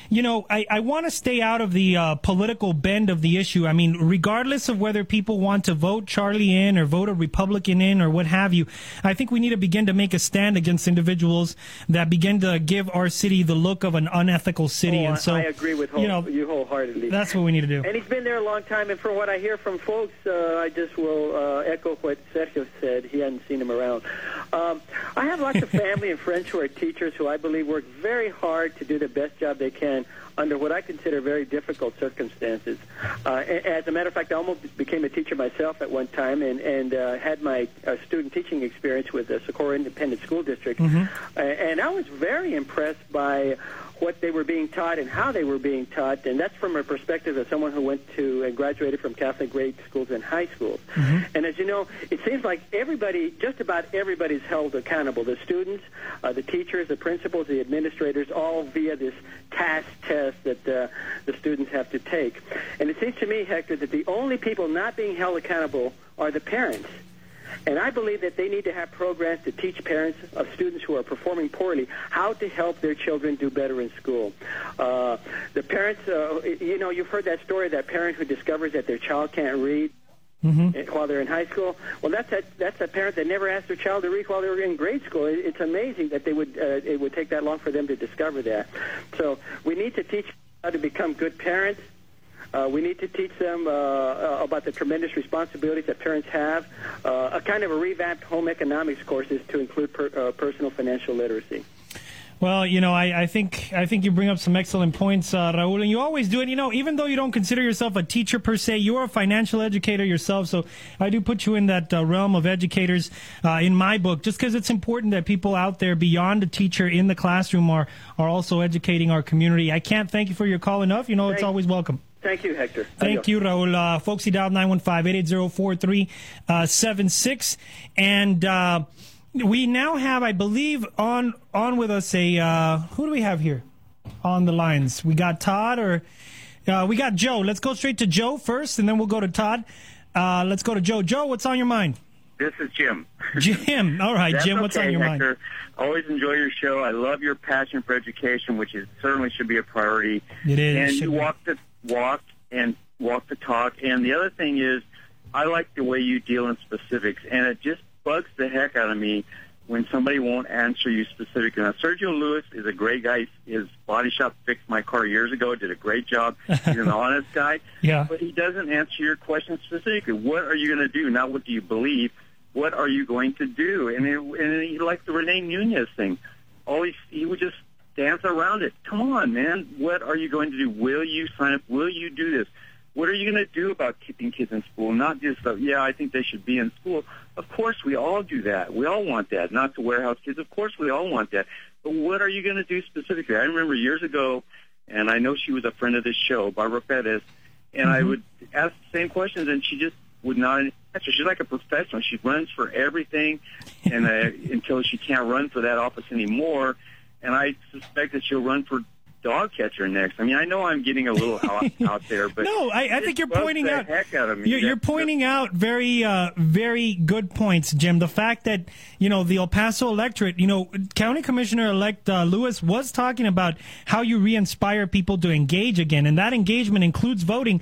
you know, I, I want to stay out of the uh, political bend of the issue. I mean, regardless of whether people want to vote Charlie in or vote a Republican in or what have you, I think we need to begin to make a stand against individuals that begin to give our city the look of an unethical city. Oh, and so, I agree with whole, you, know, you wholeheartedly. That's what we need to do. And he's been there a long time, and from what I hear from folks, uh, I just will uh, echo what Sergio said. He hadn't seen him around. Um, I have lots of [laughs] family and friends who are teachers who I believe work very hard to do the best job they can under what I consider very difficult circumstances. Uh, as a matter of fact, I almost became a teacher myself at one time and, and uh, had my uh, student teaching experience with the Socorro Independent School District. Mm-hmm. and I was very impressed by what they were being taught and how they were being taught, and that's from a perspective of someone who went to and graduated from Catholic grade schools and high schools. Mm-hmm. And as you know, it seems like everybody, just about everybody's held accountable. The students, uh, the teachers, the principals, the administrators, all via this TAKS test that uh, the students have to take. And it seems to me, Hector, that the only people not being held accountable are the parents. And I believe that they need to have programs to teach parents of students who are performing poorly how to help their children do better in school. Uh, the parents, uh, you know, you've heard that story that parent who discovers that their child can't read. Mm-hmm. While they're in high school, well, that's a that's a parent that never asked their child to read while they were in grade school. It, it's amazing that they would uh, it would take that long for them to discover that. So we need to teach how to become good parents. Uh, we need to teach them uh, uh, about the tremendous responsibilities that parents have. Uh, a kind of a revamped home economics courses to include per, uh, personal financial literacy. Well, you know, I, I think I think you bring up some excellent points, uh, Raul, and you always do it. You know, even though you don't consider yourself a teacher per se, you are a financial educator yourself. So I do put you in that uh, realm of educators uh, in my book, just because it's important that people out there beyond a teacher in the classroom are are also educating our community. I can't thank you for your call enough. You know, it's always welcome. Thank you, Hector. Thank you, Raul. Uh, folks, he dialed 915-880-4376. And uh, we now have, I believe, on on with us a, uh, who do we have here on the lines? We got Todd or uh, we got Joe. Let's go straight to Joe first, and then we'll go to Todd. Uh, let's go to Joe. Joe, what's on your mind? This is Jim. [laughs] Jim. All right, Jim, what's okay, on your Hector. mind? Always enjoy your show. I love your passion for education, which is certainly should be a priority. It is. And you be. walk the walk and walk the talk. And the other thing is, I like the way you deal in specifics, and it just bugs the heck out of me when somebody won't answer you specifically. Now, Sergio Lewis is a great guy. His body shop fixed my car years ago. Did a great job. He's an [laughs] honest guy. Yeah. But he doesn't answer your question specifically. What are you going to do? Not what do you believe. What are you going to do? And it, and he like the Rene Nunez thing. Always he would just dance around it. Come on, man. What are you going to do? Will you sign up? Will you do this? What are you going to do about keeping kids in school? Not just, uh, yeah, I think they should be in school. Of course, we all do that. We all want that. Not to warehouse kids. Of course, we all want that. But what are you going to do specifically? I remember years ago, and I know she was a friend of this show, Barbara Pettis, and I would ask the same questions, and she just would not answer. She's like a professional. She runs for everything, and uh, [laughs] until she can't run for that office anymore, and I suspect that she'll run for dog catcher next. I mean, I know I'm getting a little out, [laughs] out there, but no, I, I think you're pointing the out. heck out of me. You're, you're pointing out very, uh, very good points, Jim. The fact that you know the El Paso electorate, you know, County Commissioner elect uh, Lewis was talking about how you re-inspire people to engage again, and that engagement includes voting.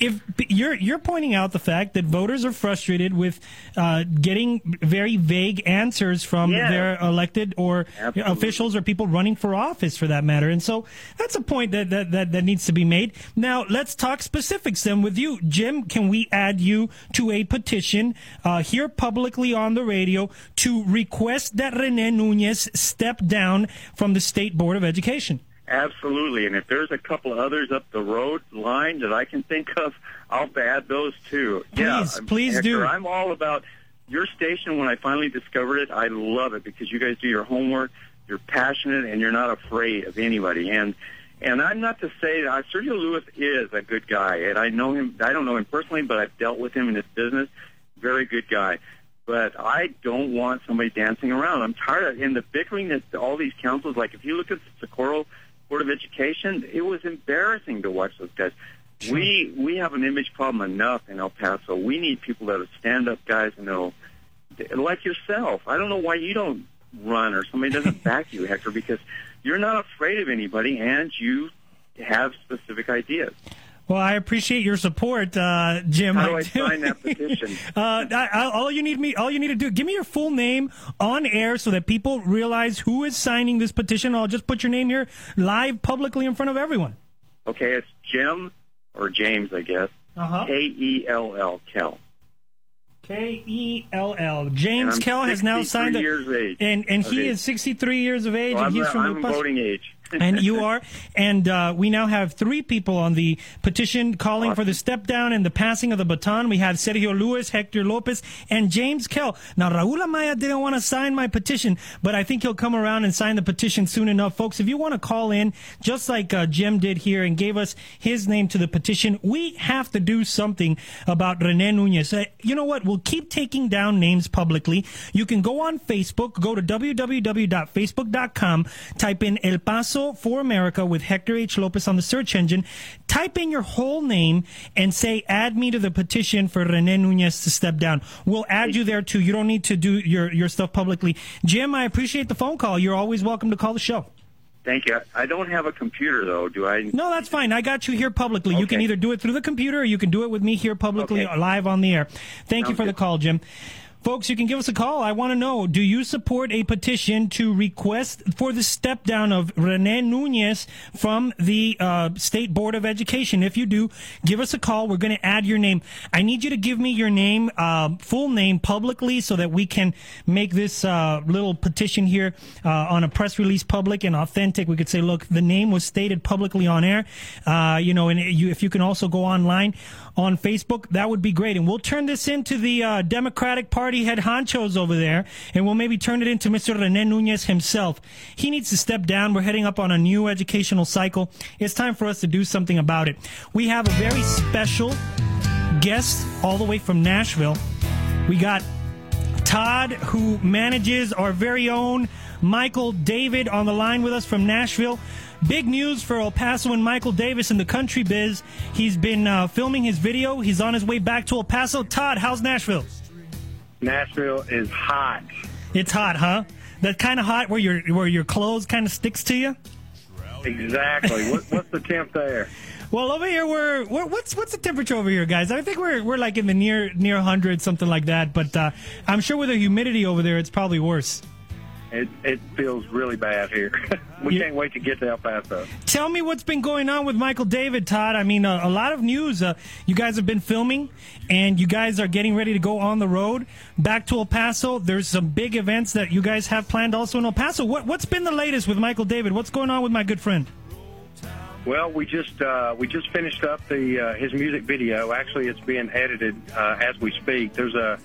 If you're you're pointing out the fact that voters are frustrated with uh, getting very vague answers from Yeah. their elected or officials or people running for office, for that matter, and so that's a point that that, that, that needs to be made. Now let's talk specifics then with you, Jim. Can we add you to a petition uh, here publicly on the radio to request that Rene Nunez step down from the State Board of Education? Absolutely, and if there's a couple of others up the road line that I can think of, I'll add those too. yeah, Please, I'm- please Hector, do. I'm all about your station. When I finally discovered it, I love it because you guys do your homework. You're passionate and you're not afraid of anybody. And and I'm not to say that uh, Sergio Lewis is a good guy, and I know him. I don't know him personally, but I've dealt with him in this business. Very good guy. But I don't want somebody dancing around. I'm tired of and the bickering that all these councils. Like if you look at the Socorro Board of Education, it was embarrassing to watch those guys. We we have an image problem enough in El Paso. We need people that are stand up guys and know, like yourself. I don't know why you don't run or somebody doesn't [laughs] back you, Hector, because you're not afraid of anybody and you have specific ideas. Well, I appreciate your support, uh, Jim. How do I sign that [laughs] petition? Uh, I, I, all you need me, all you need to do, give me your full name on air so that people realize who is signing this petition. I'll just put your name here live publicly in front of everyone. Okay, it's Jim or James, I guess. Uh-huh. K E L L Kel. K E L L. James Kell has now signed years of age. and and he is 63 years of age, So and I'm, he's from I'm voting age. And you are. And uh, we now have three people on the petition calling for the step down and the passing of the baton. We have Sergio Lewis, Hector Lopez, and James Kell. Now, Raul Amaya didn't want to sign my petition, but I think he'll come around and sign the petition soon enough. Folks, if you want to call in, just like uh, Jim did here and gave us his name to the petition, we have to do something about Rene Nunez. Uh, you know what? We'll keep taking down names publicly. You can go on Facebook, go to www.facebook.com, type in El Paso Paso for America with Hector H. Lopez on the search engine. Type in your whole name and say, add me to the petition for Rene Nunez to step down. We'll add you there too. You don't need to do your, your stuff publicly. Jim, I appreciate the phone call. You're always welcome to call the show. Thank you. I don't have a computer though. Do I? No, that's fine. I got you here publicly. You can either do it through the computer or you can do it with me here publicly Okay. live on the air. Thank you Sounds for the call, Jim. Folks, you can give us a call. I want to know, do you support a petition to request for the step down of Rene Nunez from the uh, State Board of Education? If you do, give us a call. We're going to add your name. I need you to give me your name, uh, full name publicly so that we can make this uh, little petition here uh, on a press release public and authentic. We could say, look, the name was stated publicly on air. Uh, you know, and you, if you can also go online on Facebook, that would be great. And we'll turn this into the uh, Democratic Party head honchos over there, and we'll maybe turn it into Mr. Rene Nunez himself. He needs to step down. We're heading up on a new educational cycle. It's time for us to do something about it. We have a very special guest all the way from Nashville. We got Todd, who manages our very own Michael David, on the line with us from Nashville. Big news for El Paso and Michael David in the country biz. He's been uh, filming his video. He's on his way back to El Paso. Todd, how's Nashville? Nashville is hot. It's hot, huh? That kind of hot where your where your clothes kind of sticks to you. Exactly. [laughs] what, what's the temp there? Well, over here we're, we're what's what's the temperature over here, guys? I think we're we're like in the near near hundred, something like that. But uh, I'm sure with the humidity over there, it's probably worse. It it feels really bad here. [laughs] we can't wait to get to El Paso. Tell me what's been going on with Michael David, Todd. I mean, uh, a lot of news. Uh, you guys have been filming, and you guys are getting ready to go on the road back to El Paso. There's some big events that you guys have planned also in El Paso. What, what's been the latest with Michael David? What's going on with my good friend? Well, we just uh, we just finished up the uh, his music video. Actually, it's being edited uh, as we speak. There's a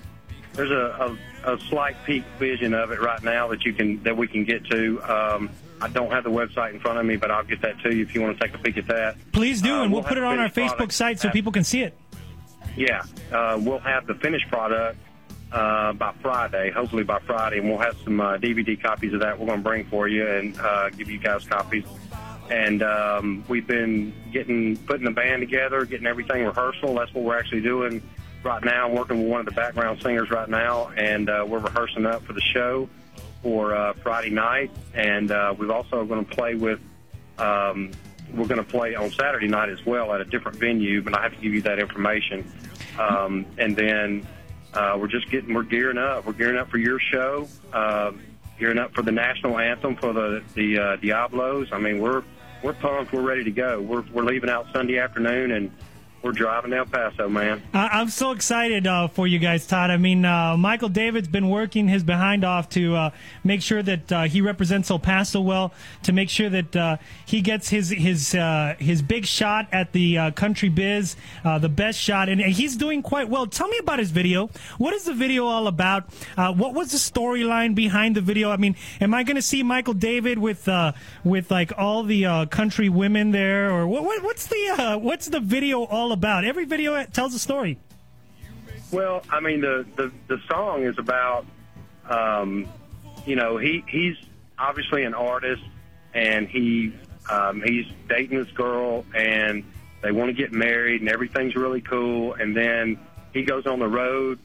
there's a, a, a slight peek vision of it right now that you can that we can get to. Um, I don't have the website in front of me, but I'll get that to you if you want to take a peek at that. Please do, Uh, and we'll, we'll put it on our Facebook product site so people can see it. Yeah, uh, we'll have the finished product uh, by Friday, hopefully by Friday, and we'll have some uh, DVD copies of that we're going to bring for you and uh, give you guys copies. And um, we've been getting putting the band together, getting everything rehearsal. That's what we're actually doing right now. I'm working with one of the background singers right now, and uh, we're rehearsing up for the show for uh, Friday night. And uh, we've also going to play with. Um, we're going to play on Saturday night as well at a different venue, but I have to give you that information. Um, and then uh, we're just getting, we're gearing up. We're gearing up for your show, uh, gearing up for the national anthem for the the uh, Diablos. I mean, we're we're pumped. We're ready to go. We're we're leaving out Sunday afternoon, and we're driving El Paso, man. I- I'm so excited uh, for you guys, Todd. I mean, uh, Michael David's been working his behind off to uh, make sure that uh, he represents El Paso well, to make sure that uh, he gets his his uh, his big shot at the country biz, the best shot, and, he's doing quite well. Tell me about his video. What is the video all about? What was the storyline behind the video? I mean, am I going to see Michael David with with like all the country women there, or what, what, what's the what's the video all about? Every video tells a story. Well, I mean, the the, the song is about, um, you know, he he's obviously an artist, and he um, he's dating this girl, and they want to get married, and everything's really cool, and then he goes on the road.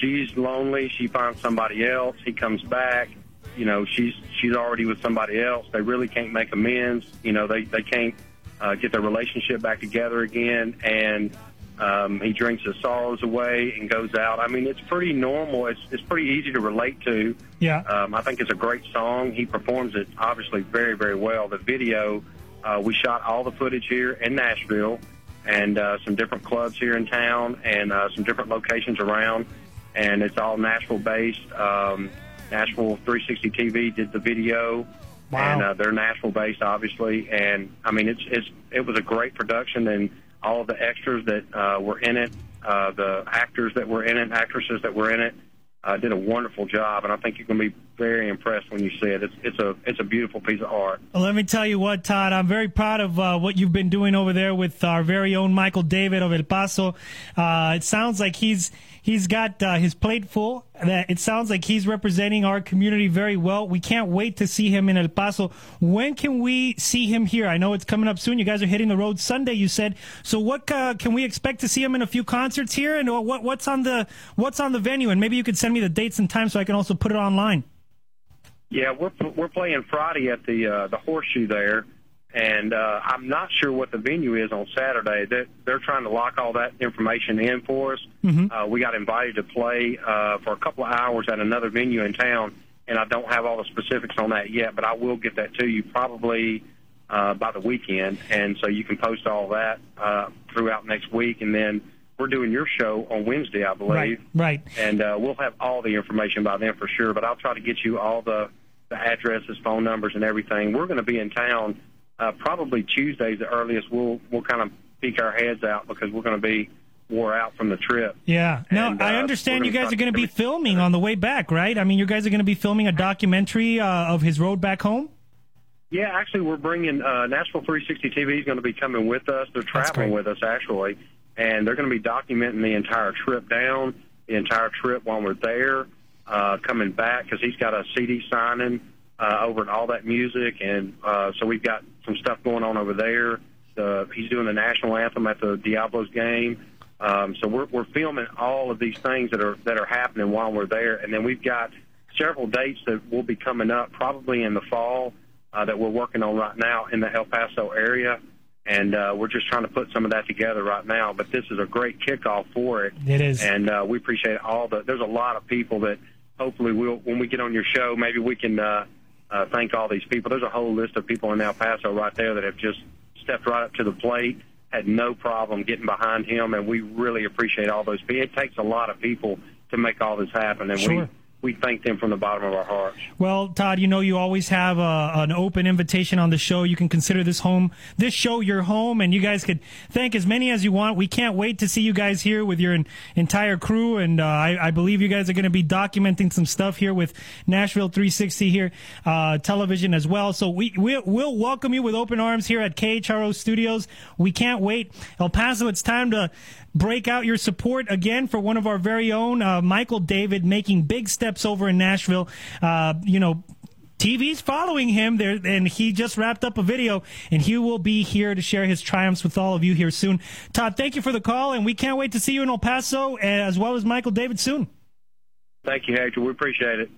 She's lonely. She finds somebody else. He comes back. You know, she's she's already with somebody else. They really can't make amends. You know, they they can't uh, get their relationship back together again, and um, he drinks his sorrows away and goes out. I mean, it's pretty normal. It's it's pretty easy to relate to. Yeah. Um, I think it's a great song. He performs it obviously very very well. The video, uh, we shot all the footage here in Nashville, and uh, some different clubs here in town, and uh, some different locations around, and it's all Nashville based. Um, Nashville 360 TV did the video. And uh, they're Nashville based, obviously, and I mean it's it's it was a great production, and all of the extras that uh, were in it, uh, the actors that were in it, actresses that were in it, uh, did a wonderful job, and I think you're going to be very impressed when you see it. It's it's a it's a beautiful piece of art. Well, let me tell you what, Todd. I'm very proud of uh, what you've been doing over there with our very own Michael David of El Paso. Uh, it sounds like he's he's got uh, his plate full. That it sounds like he's representing our community very well. We can't wait to see him in El Paso. When can we see him here? I know it's coming up soon. You guys are hitting the road Sunday. You said so. What uh, can we expect to see him in a few concerts here? And uh, what what's on the what's on the venue? And maybe you could send me the dates and times so I can also put it online. Yeah, we're we're playing Friday at the uh, the Horseshoe there, and uh, I'm not sure what the venue is on Saturday. That they're trying to lock all that information in for us. Mm-hmm. Uh, we got invited to play uh, for a couple of hours at another venue in town, and I don't have all the specifics on that yet, but I will get that to you probably uh, by the weekend, and so you can post all that uh, throughout next week, and then we're doing your show on Wednesday, I believe. Right. And uh, we'll have all the information by then for sure. But I'll try to get you all the the addresses, phone numbers, and everything. We're going to be in town uh, probably Tuesdays the earliest. We'll we'll kind of peek our heads out because we're going to be wore out from the trip. Yeah. Now, And, I uh, understand you guys are going to to be filming on the way back, right? I mean, you guys are going to be filming a documentary uh, of his road back home? Yeah, actually, we're bringing uh, Nashville 360 TV is going to be coming with us. They're traveling with us actually, and they're going to be documenting the entire trip down, the entire trip while we're there, uh, coming back because he's got a CD signing uh, over at All That Music, and uh, so we've got some stuff going on over there. The, he's doing the national anthem at the Diablos game. Um, so we're, we're filming all of these things that are that are happening while we're there, and then we've got several dates that will be coming up probably in the fall uh, that we're working on right now in the El Paso area, and uh, we're just trying to put some of that together right now. But this is a great kickoff for it. It is. and uh, we appreciate all the. There's a lot of people that hopefully we'll when we get on your show, maybe we can uh, uh, thank all these people. There's a whole list of people in El Paso right there that have just stepped right up to the plate, had no problem getting behind him, and we really appreciate all those people. It takes a lot of people to make all this happen, and Sure. we we thank them from the bottom of our hearts. Well, Todd, you know you always have a, an open invitation on the show. You can consider this home, this show your home, and you guys could thank as many as you want. We can't wait to see you guys here with your entire crew, and uh, I, I believe you guys are going to be documenting some stuff here with Nashville 360 here, uh, television as well. So we we'll, we'll welcome you with open arms here at KHRO Studios. We can't wait. El Paso, it's time to break out your support again for one of our very own, uh, Michael David, making big steps over in Nashville. Uh, you know, TV's following him there, and he just wrapped up a video, and he will be here to share his triumphs with all of you here soon. Todd, thank you for the call, and we can't wait to see you in El Paso as well as Michael David soon. Thank you, Hector. We appreciate it.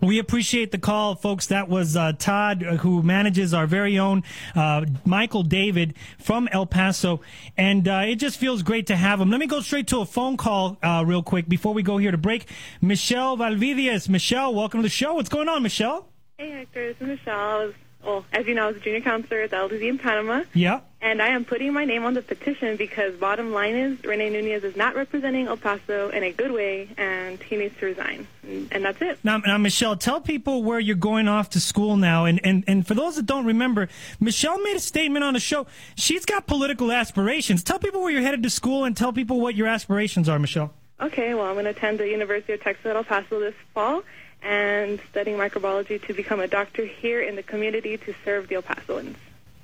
We appreciate the call, folks. That was uh, Todd, uh, who manages our very own uh, Michael David from El Paso, and uh, it just feels great to have him. Let me go straight to a phone call uh, real quick before we go here to break. Michelle Valvidias. Michelle, welcome to the show. What's going on, Michelle? Hey, Hector. Is Michelle. Well, as you know, I was a junior counselor at the LDZ in Panama. Yeah. And I am putting my name on the petition because bottom line is Rene Nunez is not representing El Paso in a good way, and he needs to resign. And, that's it. Now, now, Michelle, tell people where you're going off to school now. And, and, and for those that don't remember, Michelle made a statement on the show. She's got political aspirations. Tell people where you're headed to school and tell people what your aspirations are, Michelle. Okay, well, I'm going to attend the University of Texas at El Paso this fall and studying microbiology to become a doctor here in the community to serve the El Pasoans.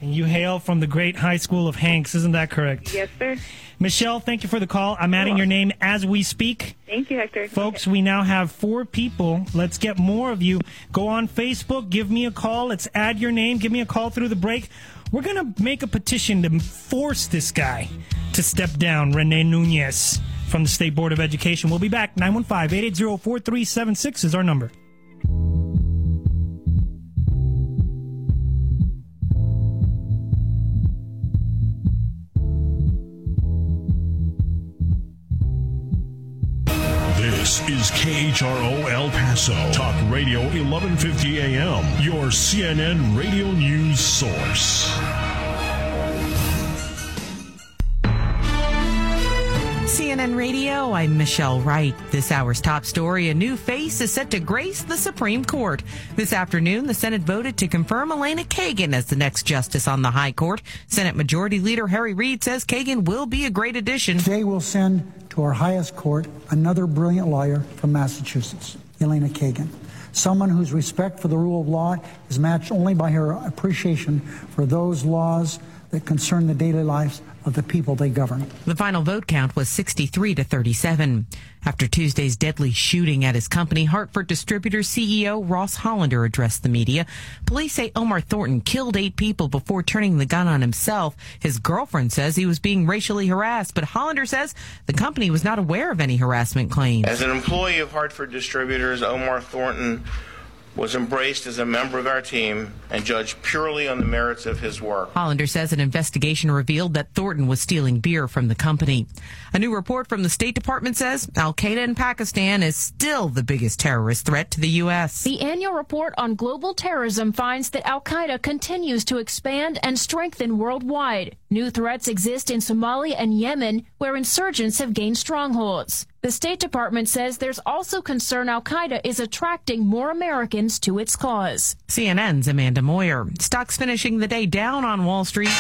And you hail from the great high school of Hanks, isn't that correct? Yes, sir. Michelle, thank you for the call. I'm adding your name as we speak. Thank you, Hector. Folks, we now have four people. Let's get more of you. Go on Facebook, give me a call. Let's add your name. Give me a call through the break. We're going to make a petition to force this guy to step down, Rene Nunez from the State Board of Education. We'll be back. 915 880 4376 is our number. This is KHRO El Paso, Talk Radio 1150 AM, your CNN radio news source. CNN Radio, I'm Michelle Wright. This hour's top story a new face is set to grace the Supreme Court. This afternoon, the Senate voted to confirm Elena Kagan as the next justice on the High Court. Senate Majority Leader Harry Reid says Kagan will be a great addition. Today we'll send to our highest court another brilliant lawyer from Massachusetts, Elena Kagan. someone whose respect for the rule of law is matched only by her appreciation for those laws that concern the daily lives of the people they govern. The final vote count was 63 to 37. After Tuesday's deadly shooting at his company, Hartford Distributor CEO Ross Hollander addressed the media. Police say Omar Thornton killed eight people before turning the gun on himself. His girlfriend says he was being racially harassed, but Hollander says the company was not aware of any harassment claims. As an employee of Hartford Distributors, Omar Thornton was embraced as a member of our team and judged purely on the merits of his work. Hollander says an investigation revealed that Thornton was stealing beer from the company. A new report from the State Department says Al Qaeda in Pakistan is still the biggest terrorist threat to the U.S. The annual report on global terrorism finds that Al Qaeda continues to expand and strengthen worldwide. New threats exist in Somalia and Yemen, where insurgents have gained strongholds. The State Department says there's also concern Al Qaeda is attracting more Americans to its cause. CNN's Amanda Moyer. Stocks finishing the day down on Wall Street.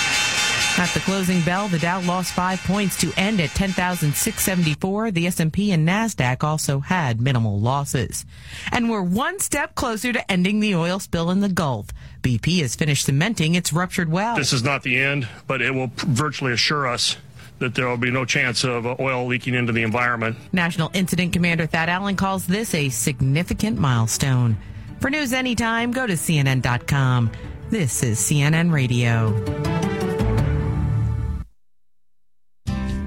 At the closing bell, the Dow lost five points to end at 10,674. The S&P and NASDAQ also had minimal losses. And we're one step closer to ending the oil spill in the Gulf. BP has finished cementing its ruptured well. This is not the end, but it will virtually assure us that there will be no chance of uh, oil leaking into the environment. National Incident Commander Thad Allen calls this a significant milestone. For news anytime, go to CNN.com. This is CNN Radio.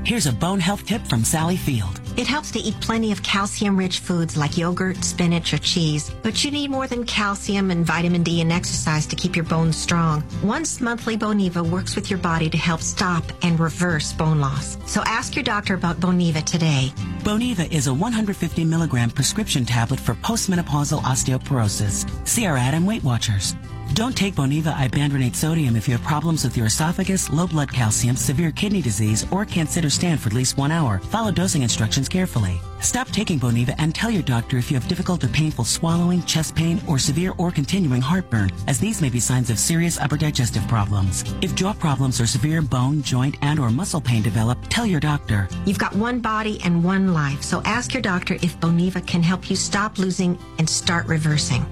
Here's a bone health tip from Sally Field. It helps to eat plenty of calcium rich foods like yogurt, spinach, or cheese. But you need more than calcium and vitamin D and exercise to keep your bones strong. Once monthly Boniva works with your body to help stop and reverse bone loss. So ask your doctor about Boniva today. Boniva is a 150 milligram prescription tablet for postmenopausal osteoporosis. See our ad in Weight Watchers. Don't take Boniva ibandronate sodium if you have problems with your esophagus, low blood calcium, severe kidney disease, or can't sit or stand for at least one hour. Follow dosing instructions carefully. Stop taking Boniva and tell your doctor if you have difficult or painful swallowing, chest pain, or severe or continuing heartburn, as these may be signs of serious upper digestive problems. If jaw problems or severe bone, joint, and or muscle pain develop, tell your doctor. You've got one body and one life, so ask your doctor if Boniva can help you stop losing and start reversing.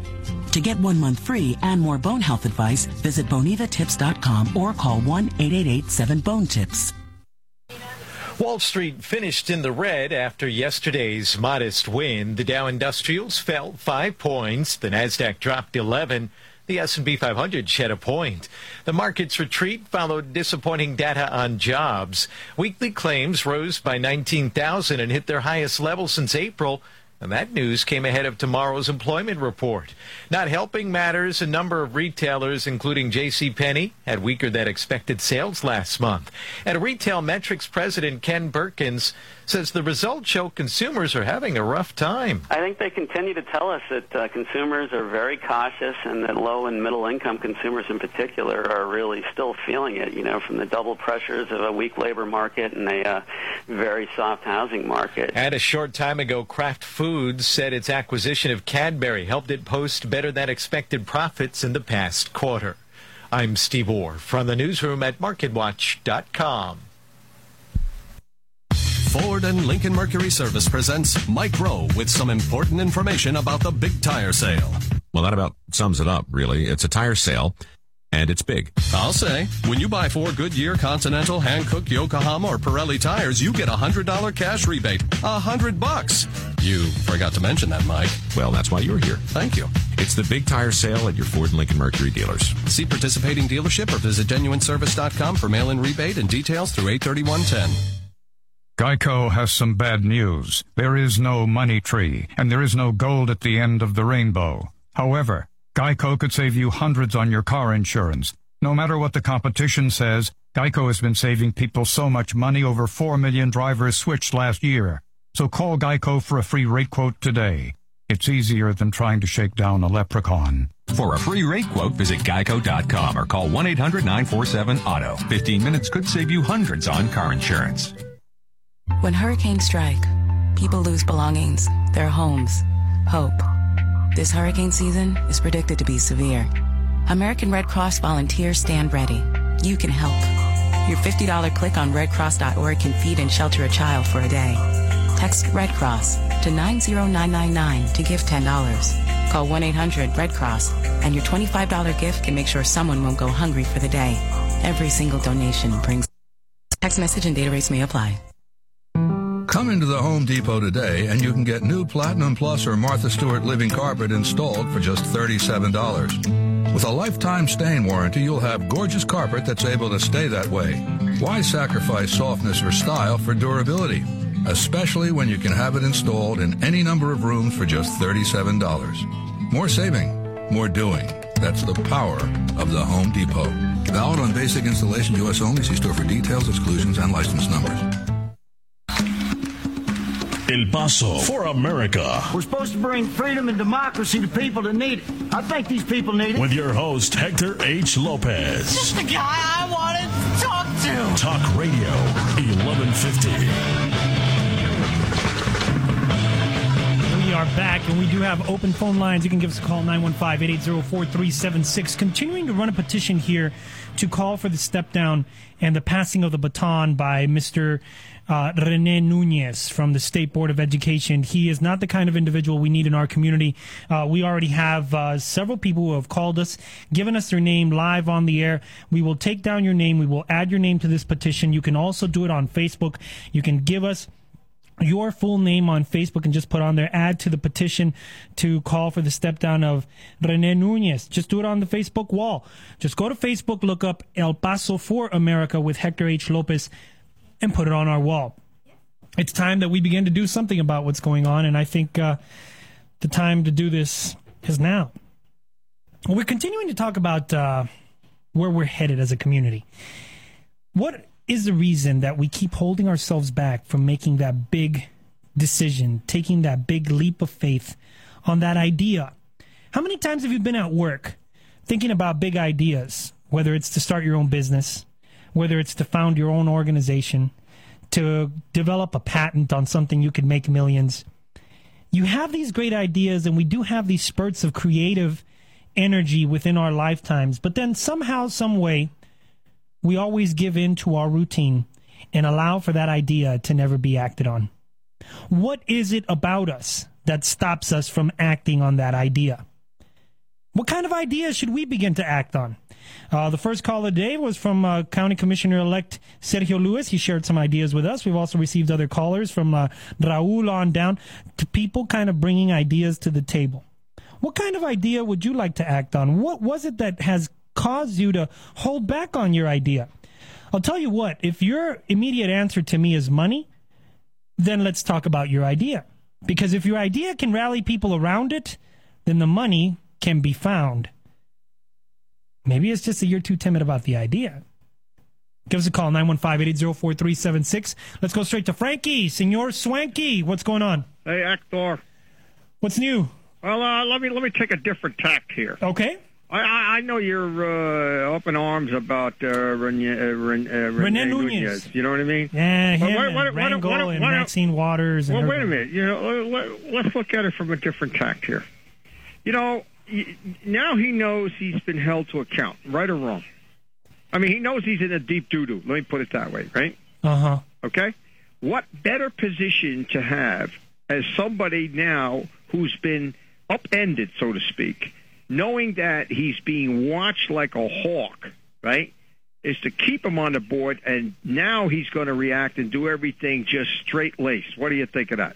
To get one month free and more bone health advice, visit bonivatips.com or call 1-888-7-BONE-TIPS. Wall Street finished in the red after yesterday's modest win. The Dow Industrials fell 5 points, the Nasdaq dropped 11. The S&P 500 shed a point. The market's retreat followed disappointing data on jobs. Weekly claims rose by 19,000 and hit their highest level since April. And that news came ahead of tomorrow's employment report. Not helping matters, a number of retailers, including J.C. Penney, had weaker than expected sales last month. And Retail Metrics president Ken Perkins says the results show consumers are having a rough time. I think they continue to tell us that uh, consumers are very cautious and that low and middle income consumers in particular are really still feeling it, you know, from the double pressures of a weak labor market and a uh, very soft housing market. And a short time ago, Kraft Foods said its acquisition of Cadbury helped it post better than expected profits in the past quarter. I'm Steve Orr from the newsroom at MarketWatch.com. Ford and Lincoln Mercury Service presents Mike Rowe with some important information about the big tire sale. Well, that about sums it up, really. It's a tire sale. And it's big. I'll say, when you buy four Goodyear, Continental, Hankook, Yokohama, or Pirelli tires, you get a $100 cash rebate. A hundred bucks. You forgot to mention that, Mike. Well, that's why you're here. Thank you. It's the big tire sale at your Ford and Lincoln Mercury dealers. See participating dealership or visit genuineservice.com for mail-in rebate and details through 83110. Geico has some bad news. There is no money tree, and there is no gold at the end of the rainbow. However, Geico could save you hundreds on your car insurance. No matter what the competition says, Geico has been saving people so much money over 4 million drivers switched last year. So call Geico for a free rate quote today. It's easier than trying to shake down a leprechaun. For a free rate quote, visit geico.com or call 1-800-947-AUTO. 15 minutes could save you hundreds on car insurance. When hurricanes strike, people lose belongings, their homes, hope. This hurricane season is predicted to be severe. American Red Cross volunteers stand ready. You can help. Your $50 click on redcross.org can feed and shelter a child for a day. Text Red Cross to 90999 to give $10. Call 1 800 Red Cross, and your $25 gift can make sure someone won't go hungry for the day. Every single donation brings. Text message and data rates may apply. Come into the Home Depot today and you can get new Platinum Plus or Martha Stewart living carpet installed for just $37. With a lifetime stain warranty, you'll have gorgeous carpet that's able to stay that way. Why sacrifice softness or style for durability? Especially when you can have it installed in any number of rooms for just $37. More saving, more doing. That's the power of the Home Depot. Valid on basic installation, U.S. only. See store for details, exclusions, and license numbers. El Paso for America. We're supposed to bring freedom and democracy to people that need it. I think these people need it. With your host, Hector H. Lopez. Just the guy I wanted to talk to. Talk Radio 1150. We are back, and we do have open phone lines. You can give us a call, 915-880-4376. Continuing to run a petition here to call for the step down and the passing of the baton by Mr uh, Rene Nunez from the State Board of Education. He is not the kind of individual we need in our community. Uh, we already have uh, several people who have called us, given us their name live on the air. We will take down your name. We will add your name to this petition. You can also do it on Facebook. You can give us your full name on Facebook and just put on there, add to the petition to call for the step down of Rene Nunez. Just do it on the Facebook wall. Just go to Facebook, look up El Paso for America with Hector H. Lopez and put it on our wall. It's time that we begin to do something about what's going on, and I think uh, the time to do this is now. We're continuing to talk about uh, where we're headed as a community. What is the reason that we keep holding ourselves back from making that big decision, taking that big leap of faith on that idea? How many times have you been at work thinking about big ideas, whether it's to start your own business, whether it's to found your own organization, to develop a patent on something you could make millions. You have these great ideas, and we do have these spurts of creative energy within our lifetimes, but then somehow, some way, we always give in to our routine and allow for that idea to never be acted on. What is it about us that stops us from acting on that idea? What kind of ideas should we begin to act on? Uh, the first call of the day was from uh, County Commissioner elect Sergio Lewis. He shared some ideas with us. We've also received other callers from uh, Raul on down to people kind of bringing ideas to the table. What kind of idea would you like to act on? What was it that has caused you to hold back on your idea? I'll tell you what, if your immediate answer to me is money, then let's talk about your idea. Because if your idea can rally people around it, then the money can be found. Maybe it's just that you're too timid about the idea. Give us a call, 915-880-4376. Let's go straight to Frankie, Senor Swanky. What's going on? Hey, Hector. What's new? Well, uh, let me let me take a different tack here. Okay. I, I, know you're uh, up in arms about uh, Rene, uh, Rene, uh, Rene Nunez. You know what I mean? Yeah, But him what- and what- what- Rangel what- and Maxine Waters. And Well, wait a minute. You know, let, let's look at it from a different tact here. You know, now he knows he's been held to account, right or wrong. I mean, he knows he's in a deep doo doo. Let me put it that way, right? Uh-huh. Okay? What better position to have as somebody now who's been upended, so to speak, knowing that he's being watched like a hawk, right? Is to keep him on the board, and now he's going to react and do everything just straight laced. What do you think of that?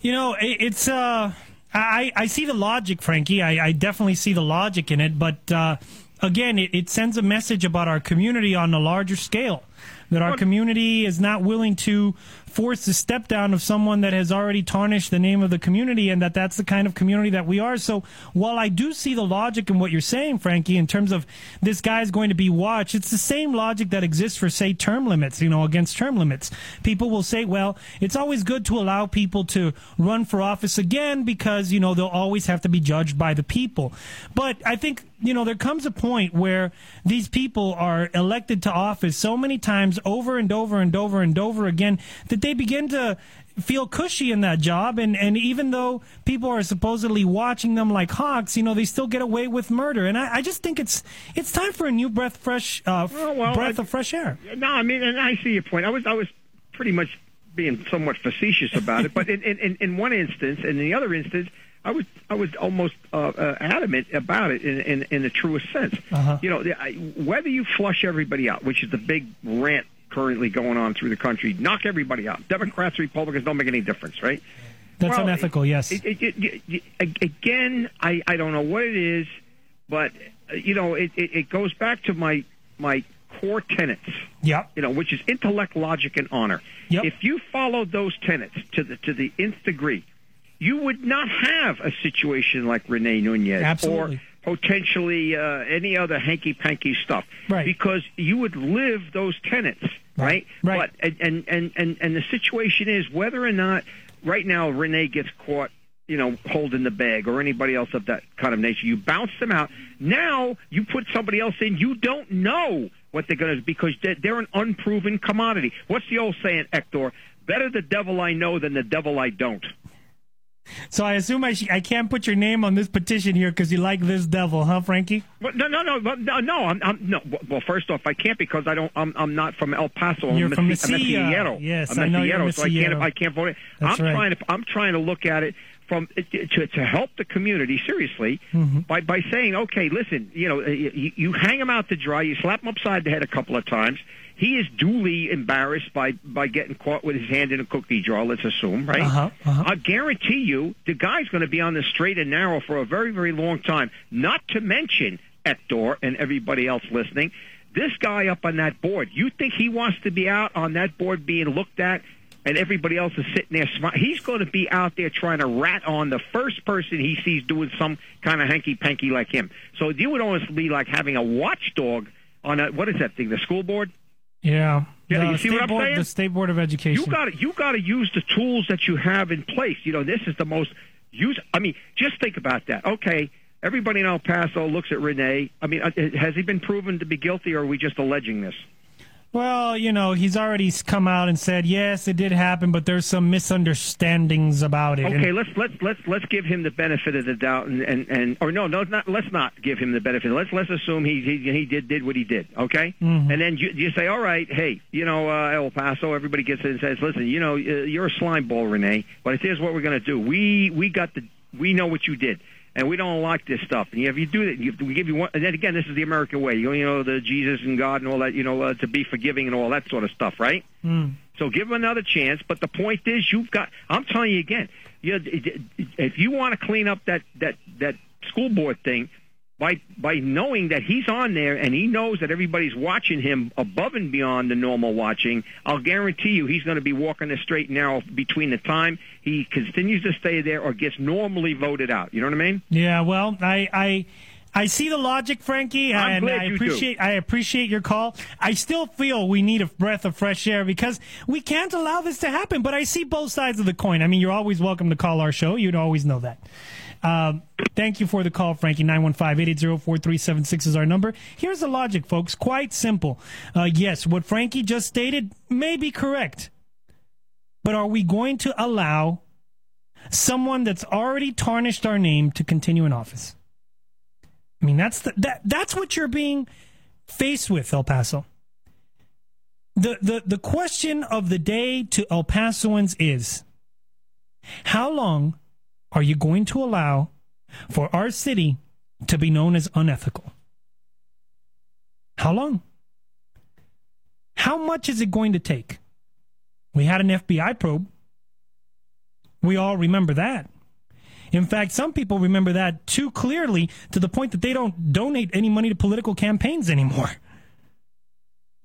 You know, it's uh, I I see the logic, Frankie. I, I definitely see the logic in it, but uh, again, it, it sends a message about our community on a larger scale. That our community is not willing to force the step down of someone that has already tarnished the name of the community, and that that's the kind of community that we are. So, while I do see the logic in what you're saying, Frankie, in terms of this guy's going to be watched, it's the same logic that exists for, say, term limits. You know, against term limits, people will say, "Well, it's always good to allow people to run for office again because you know they'll always have to be judged by the people." But I think you know there comes a point where these people are elected to office so many times over and over and over and over again that they begin to feel cushy in that job. And and even though people are supposedly watching them like hawks you know they still get away with murder. And i, I just think it's it's time for a new breath fresh uh, f- well, breath I- of fresh air. No, I mean, and I see your point. I was, I was pretty much being somewhat facetious about it, but in, in- in one instance, and in the other instance, I was I was almost uh, uh, adamant about it in in, in the truest sense. Uh-huh. You know, the- I, whether you flush everybody out, which is the big rant currently going on through the country, knock everybody out. Democrats, Republicans don't make any difference, right? That's Well, unethical. Yes. It, it, it, again, I, I don't know what it is, but uh, you know, it, it, it goes back to my my core tenets. Yep. You know, which is intellect, logic, and honor. Yep. If you follow those tenets to the to the nth degree, you would not have a situation like Rene Nunez Absolutely. or potentially uh, any other hanky panky stuff. Right. Because you would live those tenets, right? Right. But and and and and the situation is whether or not right now Renee gets caught, you know, holding the bag or anybody else of that kind of nature. You bounce them out. Now you put somebody else in. You don't know what they're going to because they're, they're an unproven commodity. What's the old saying, Hector? Better the devil I know than the devil I don't. So I assume I, sh- I can't put your name on this petition here because you like this devil, huh, Frankie? Well, no, no, no, no, no. I'm, I'm no. Well, first off, I can't because I don't. I'm, I'm not from El Paso. You're I'm from Messi- I'm Mesilla. Yes, I'm I know you're so I can't. I can't vote. That's I'm right. trying to. I'm trying to look at it from to, to help the community seriously Mm-hmm. by by saying, okay, listen, you know, you, you hang him out to dry, you slap him upside the head a couple of times. He is duly embarrassed by by getting caught with his hand in a cookie jar. Let's assume, right? Uh-huh, uh-huh. I guarantee you, the guy's going to be on the straight and narrow for a very, very long time. Not to mention Hector and everybody else listening. This guy up on that board, you think he wants to be out on that board being looked at, and everybody else is sitting there smiling? He's going to be out there trying to rat on the first person he sees doing some kind of hanky panky like him. So you would almost be like having a watchdog on a what is that thing? The school board. Yeah. Yeah, The you see what I'm Board- saying? The State Board of Education. You got to you got to use the tools that you have in place. You know, this is the most use. I mean, just think about that. Okay, everybody in El Paso looks at Renee. I mean, uh, has he been proven to be guilty, or are we just alleging this? Well, you know, he's already come out and said, yes, it did happen, but there's some misunderstandings about it. Okay, And- let's let's let's let's give him the benefit of the doubt, and and, and or no, no, not let's not give him the benefit. Let's let's assume he he, he did did what he did. Okay, Mhm. and then you, you say, all right, hey, you know, uh, El Paso, everybody gets in and says, listen, you know, uh, you're a slime ball, Renee, but here's what we're going to do. We we got the we know what you did. And we don't like this stuff. And if you do that, you, we give you one. And then again, this is the American way. You know, the Jesus and God and all that. You know, uh, to be forgiving and all that sort of stuff, right? Mm. So give them another chance. But the point is, you've got. I'm telling you again. You, if you want to clean up that that that school board thing, by by knowing that he's on there and he knows that everybody's watching him above and beyond the normal watching, I'll guarantee you he's going to be walking the straight and narrow between the time he continues to stay there or gets normally voted out. You know what I mean? Yeah, well, I, I, I see the logic, Frankie, and I you do. appreciate I appreciate your call. I still feel we need a breath of fresh air because we can't allow this to happen. But I see both sides of the coin. I mean, you're always welcome to call our show. You'd always know that. Um, thank you for the call, Frankie. 915-880-4376 is our number. Here's the logic, folks. Quite simple. Uh, yes, what Frankie just stated may be correct. But are we going to allow someone that's already tarnished our name to continue in office? I mean, that's the, that that's what you're being faced with, El Paso. The the the question of the day to El Pasoans is how long are you going to allow for our city to be known as unethical? How long? How much is it going to take? We had an FBI probe. We all remember that. In fact, some people remember that too clearly to the point that they don't donate any money to political campaigns anymore.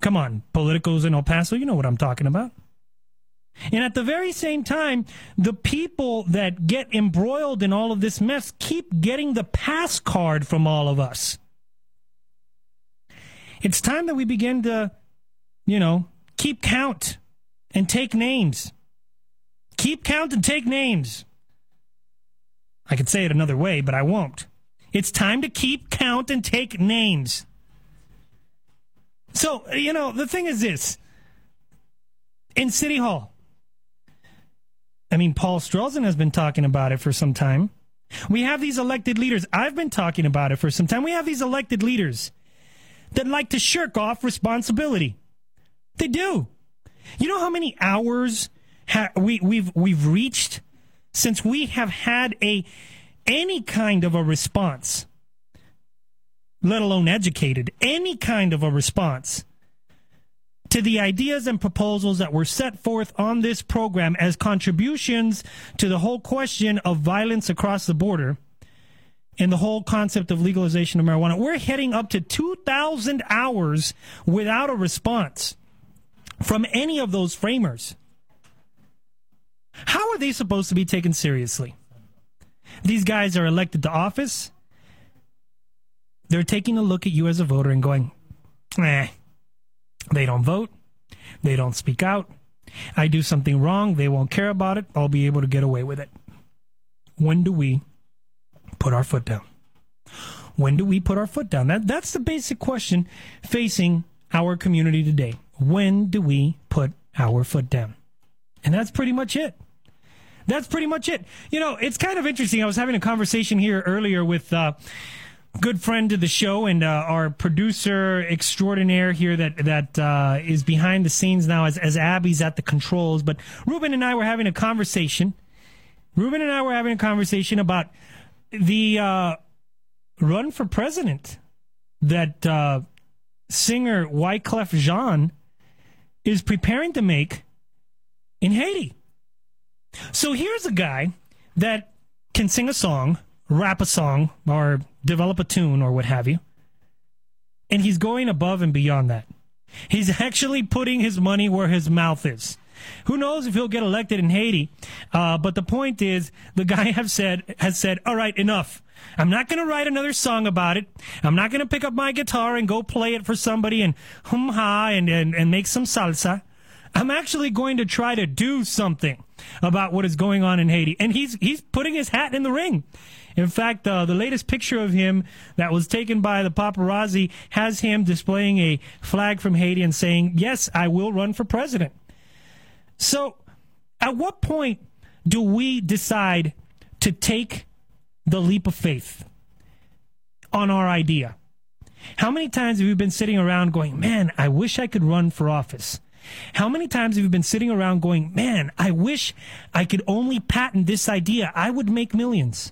Come on, politicos in El Paso, you know what I'm talking about. And at the very same time, the people that get embroiled in all of this mess keep getting the pass card from all of us. It's time that we begin to, you know, keep count and take names. Keep count and take names. I could say it another way, but I won't. It's time to keep count and take names. So, you know, the thing is this in City Hall, I mean, Paul Strelzin has been talking about it for some time. We have these elected leaders. I've been talking about it for some time. We have these elected leaders that like to shirk off responsibility. They do. You know how many hours ha- we, we've we've reached since we have had a any kind of a response, let alone educated, any kind of a response to the ideas and proposals that were set forth on this program as contributions to the whole question of violence across the border and the whole concept of legalization of marijuana. We're heading up to 2,000 hours without a response from any of those framers. How are they supposed to be taken seriously? These guys are elected to office. They're taking a look at you as a voter and going, eh, they don't vote. They don't speak out. I do something wrong. They won't care about it. I'll be able to get away with it. When do we put our foot down? When do we put our foot down? That, that's the basic question facing our community today. When do we put our foot down? And that's pretty much it. That's pretty much it. You know, it's kind of interesting. I was having a conversation here earlier with uh, good friend to the show and uh, our producer extraordinaire here that that uh, is behind the scenes now as as Abby's at the controls. But Ruben and I were having a conversation. Ruben and I were having a conversation about the uh, run for president that uh, singer Wyclef Jean is preparing to make in Haiti. So here's a guy that can sing a song, rap a song, or develop a tune, or what have you. And he's going above and beyond that. He's [laughs] actually putting his money where his mouth is. Who knows if he'll get elected in Haiti? Uh, but the point is, the [laughs] guy have said has said, "All right, enough. I'm not going to write another song about it. I'm not going to pick up my guitar and go play it for somebody and hum ha and, and and make some salsa. I'm actually going to try to do something about what is going on in Haiti." And he's he's putting his hat in the ring. In fact, uh, the latest picture of him that was taken by the paparazzi has him displaying a flag from Haiti and saying, Yes, I will run for president. So, at what point do we decide to take the leap of faith on our idea? How many times have you been sitting around going, Man, I wish I could run for office? How many times have you been sitting around going, Man, I wish I could only patent this idea? I would make millions.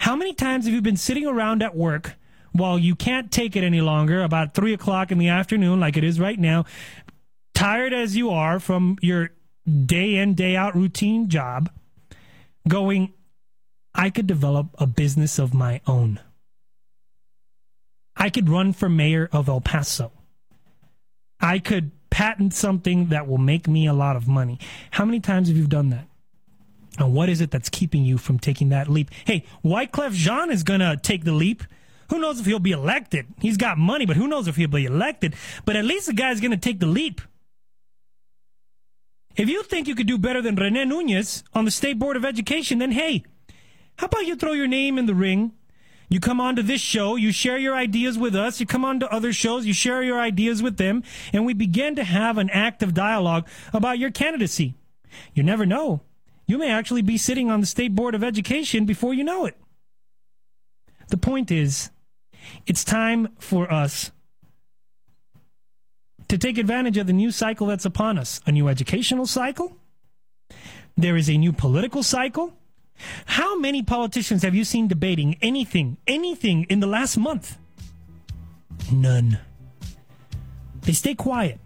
How many times have you been sitting around at work while you can't take it any longer, about three o'clock in the afternoon, like it is right now, tired as you are from your day in, day out routine job, going, I could develop a business of my own. I could run for mayor of El Paso. I could patent something that will make me a lot of money. How many times have you done that? And what is it that's keeping you from taking that leap? Hey, Wyclef Jean is going to take the leap. Who knows if he'll be elected? He's got money, but who knows if he'll be elected? But at least the guy's going to take the leap. If you think you could do better than Rene Nunez on the State Board of Education, then hey, how about you throw your name in the ring? You come onto this show, you share your ideas with us, you come on to other shows, you share your ideas with them, and we begin to have an active dialogue about your candidacy. You never know. You may actually be sitting on the State Board of Education before you know it. The point is, it's time for us to take advantage of the new cycle that's upon us a new educational cycle. There is a new political cycle. How many politicians have you seen debating anything, anything in the last month? None. They stay quiet,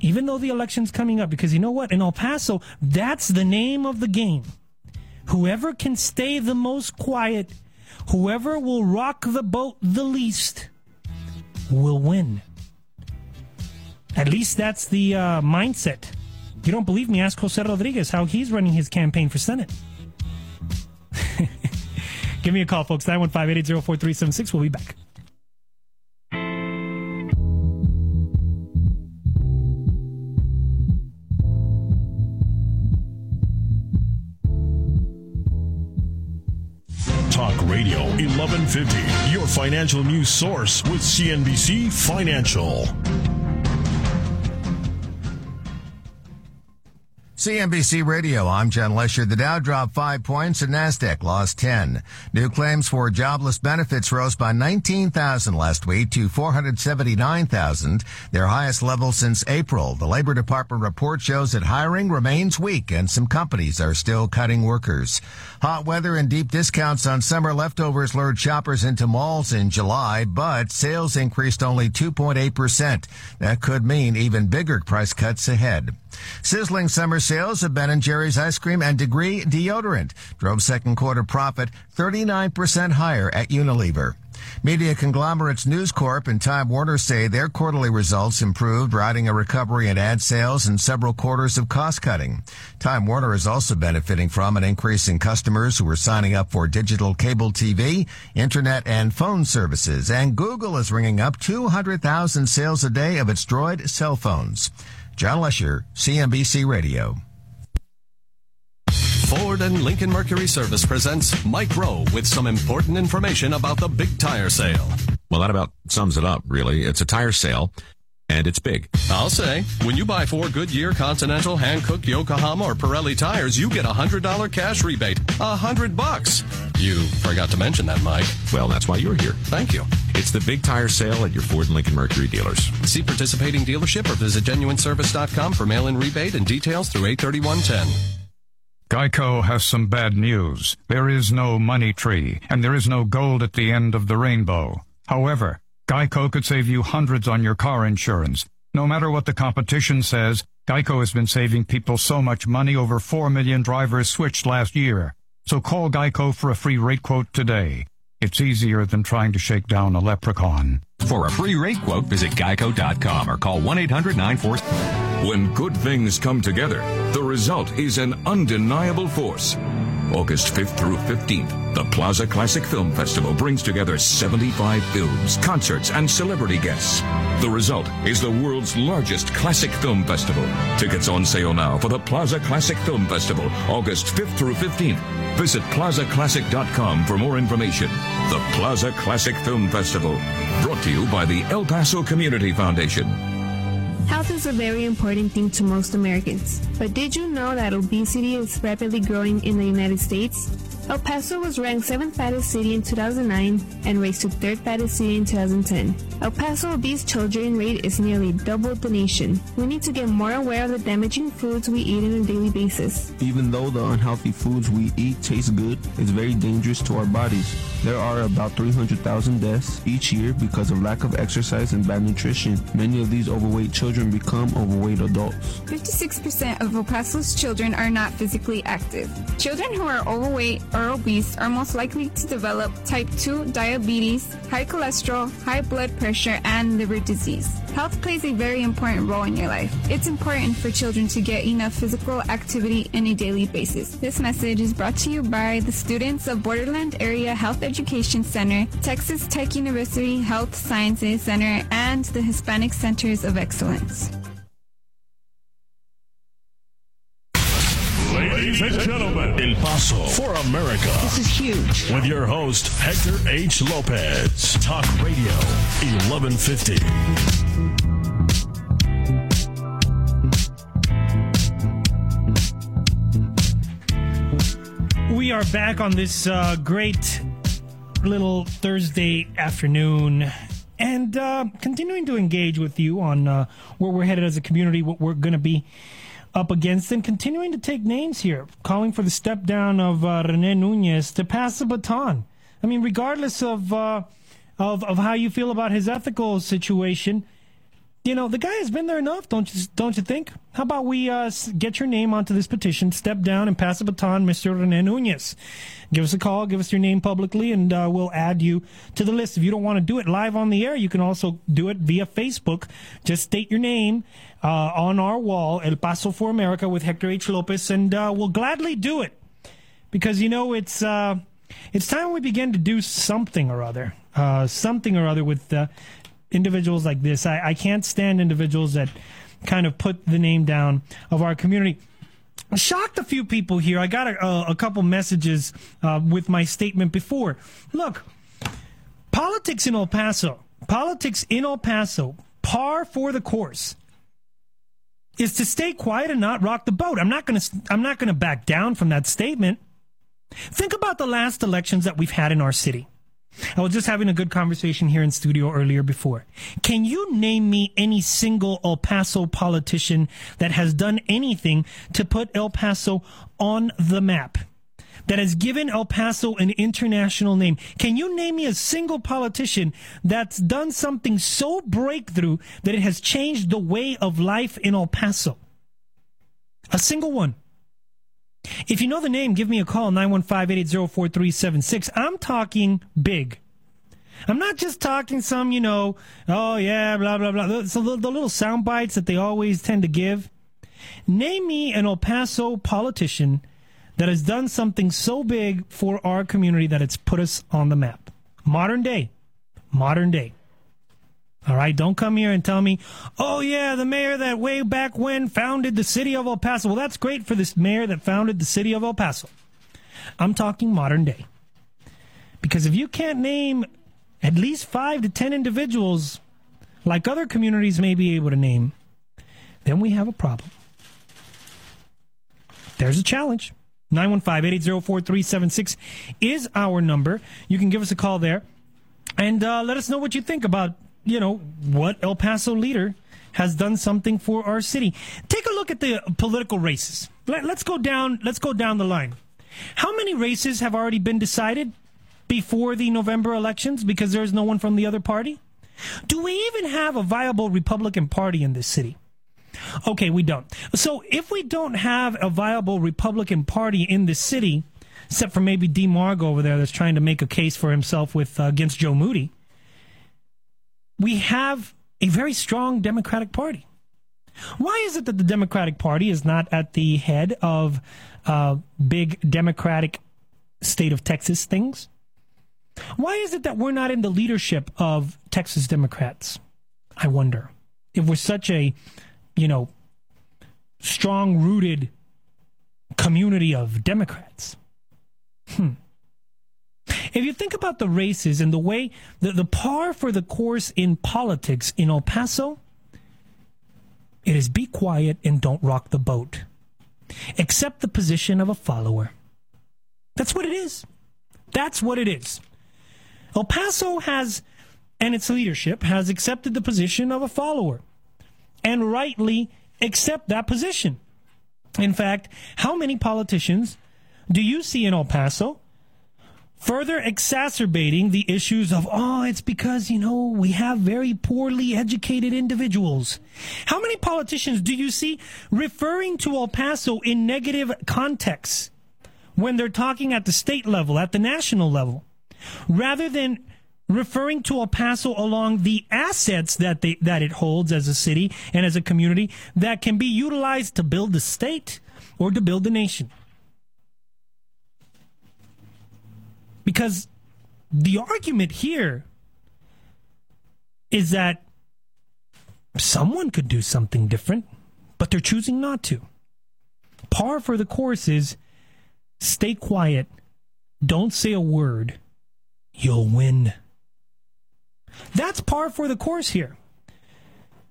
even though the election's coming up, because you know what? In El Paso, that's the name of the game. Whoever can stay the most quiet, whoever will rock the boat the least, will win. At least that's the uh, mindset. You don't believe me? Ask Jose Rodriguez how he's running his campaign for Senate. [laughs] Give me a call, folks. 915 880 4376. We'll be back. Talk Radio 1150, your financial news source with CNBC Financial. CNBC Radio, I'm John Lesher. The Dow dropped five points and NASDAQ lost 10. New claims for jobless benefits rose by 19,000 last week to 479,000, their highest level since April. The Labor Department report shows that hiring remains weak and some companies are still cutting workers. Hot weather and deep discounts on summer leftovers lured shoppers into malls in July, but sales increased only 2.8%. That could mean even bigger price cuts ahead. Sizzling summer sales of Ben & Jerry's ice cream and Degree deodorant drove second quarter profit 39% higher at Unilever. Media conglomerates News Corp and Time Warner say their quarterly results improved, riding a recovery in ad sales and several quarters of cost cutting. Time Warner is also benefiting from an increase in customers who are signing up for digital cable TV, internet, and phone services. And Google is ringing up 200,000 sales a day of its Droid cell phones. John Lesher, CNBC Radio. Ford and Lincoln Mercury Service presents Mike Rowe with some important information about the big tire sale. Well, that about sums it up, really. It's a tire sale, and it's big. I'll say, when you buy four Goodyear, Continental, Hankook, Yokohama, or Pirelli tires, you get a $100 cash rebate. A hundred bucks. You forgot to mention that, Mike. Well, that's why you're here. Thank you. It's the big tire sale at your Ford and Lincoln Mercury dealers. See participating dealership or visit genuineservice.com for mail-in rebate and details through 83110. Geico has some bad news. There is no money tree, and there is no gold at the end of the rainbow. However, Geico could save you hundreds on your car insurance. No matter what the competition says, Geico has been saving people so much money over 4 million drivers switched last year. So call Geico for a free rate quote today. It's easier than trying to shake down a leprechaun. For a free rate quote, visit geico.com or call 1-800-94... When good things come together, the result is an undeniable force. August 5th through 15th, the Plaza Classic Film Festival brings together 75 films, concerts, and celebrity guests. The result is the world's largest classic film festival. Tickets on sale now for the Plaza Classic Film Festival, August 5th through 15th. Visit plazaclassic.com for more information. The Plaza Classic Film Festival, brought to you by the El Paso Community Foundation. Health is a very important thing to most Americans. But did you know that obesity is rapidly growing in the United States? El Paso was ranked 7th fattest city in 2009 and raised to 3rd fattest city in 2010. El Paso obese children rate is nearly double the nation. We need to get more aware of the damaging foods we eat on a daily basis. Even though the unhealthy foods we eat taste good, it's very dangerous to our bodies. There are about 300,000 deaths each year because of lack of exercise and bad nutrition. Many of these overweight children become overweight adults. 56% of El Paso's children are not physically active. Children who are overweight obese are most likely to develop type 2 diabetes, high cholesterol, high blood pressure, and liver disease. Health plays a very important role in your life. It's important for children to get enough physical activity on a daily basis. This message is brought to you by the students of Borderland Area Health Education Center, Texas Tech University Health Sciences Center, and the Hispanic Centers of Excellence. Ladies and gentlemen, El Paso for America. This is huge. With your host, Hector H. Lopez. Talk Radio 1150. We are back on this uh, great little Thursday afternoon and uh, continuing to engage with you on uh, where we're headed as a community, what we're going to be up against, and continuing to take names here, calling for the step down of uh, Rene Nunez to pass the baton. I mean, regardless of, uh, of of how you feel about his ethical situation, you know the guy has been there enough, don't you? Don't you think? How about we uh, get your name onto this petition, step down, and pass the baton, Mr. Rene Nunez? Give us a call, give us your name publicly, and uh, we'll add you to the list. If you don't want to do it live on the air, you can also do it via Facebook. Just state your name uh, on our wall, El Paso for America with Hector H. Lopez, and uh, we'll gladly do it because you know it's uh, it's time we begin to do something or other, uh, something or other with individuals like this. I, I can't stand individuals that kind of put the name down of our community. Shocked a few people here. I got a, a couple messages uh, with my statement before. Look, politics in El Paso, politics in El Paso, par for the course. is to stay quiet and not rock the boat. I'm not going to I'm not going to back down from that statement. Think about the last elections that we've had in our city. I was just having a good conversation here in studio earlier before. Can you name me any single El Paso politician that has done anything to put El Paso on the map? That has given El Paso an international name. Can you name me a single politician that's done something so breakthrough that it has changed the way of life in El Paso? A single one. If you know the name, give me a call, 915-880-4376. I'm talking big. I'm not just talking some, you know, oh yeah, blah, blah, blah. So the, the little sound bites that they always tend to give. Name me an El Paso politician that has done something so big for our community that it's put us on the map. Modern day. Modern day. All right, don't come here and tell me, oh yeah, the mayor that way back when founded the city of El Paso. Well, that's great for this mayor that founded the city of El Paso. I'm talking modern day. Because if you can't name at least five to ten individuals like other communities may be able to name, then we have a problem. There's a challenge. 915-880-4376 is our number. You can give us a call there and uh, let us know what you think about you know, what El Paso leader has done something for our city. Take a look at the political races. Let, us go down. Let's go down the line. How many races have already been decided before the November elections because there's no one from the other party? Do we even have a viable Republican Party in this city? Okay, we don't. So if we don't have a viable Republican Party in this city, except for maybe Dee Margo over there that's trying to make a case for himself with uh, against Joe Moody, we have a very strong Democratic Party. Why is it that the Democratic Party is not at the head of uh, big Democratic state of Texas things? Why is it that we're not in the leadership of Texas Democrats? I wonder. If we're such a, you know, strong rooted community of Democrats. Hmm. If you think about the races and the way the, the par for the course in politics in El Paso, it is be quiet and don't rock the boat. Accept the position of a follower. That's what it is. That's what it is. El Paso has, and its leadership has accepted the position of a follower and rightly accept that position. In fact, how many politicians do you see in El Paso further exacerbating the issues of, oh, it's because, you know, we have very poorly educated individuals. How many politicians do you see referring to El Paso in negative contexts when they're talking at the state level, at the national level, rather than referring to El Paso along the assets that they, that it holds as a city and as a community that can be utilized to build the state or to build the nation? Because the argument here is that someone could do something different, but they're choosing not to. Par for the course is stay quiet, don't say a word, you'll win. That's par for the course here.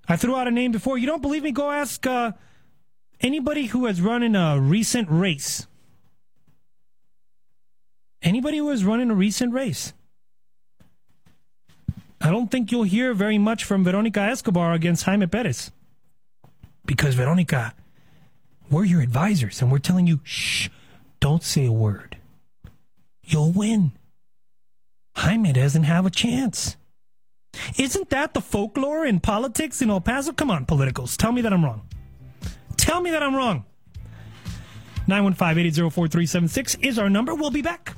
I threw out a name before. You don't believe me? Go ask uh, anybody who has run in a recent race anybody who has run in a recent race. I don't think you'll hear very much from Veronica Escobar against Jaime Perez. Because, Veronica, we're your advisors and we're telling you, shh, don't say a word. You'll win. Jaime doesn't have a chance. Isn't that the folklore in politics in El Paso? Come on, politicals. Tell me that I'm wrong. Tell me that I'm wrong. 915 880 is our number. We'll be back.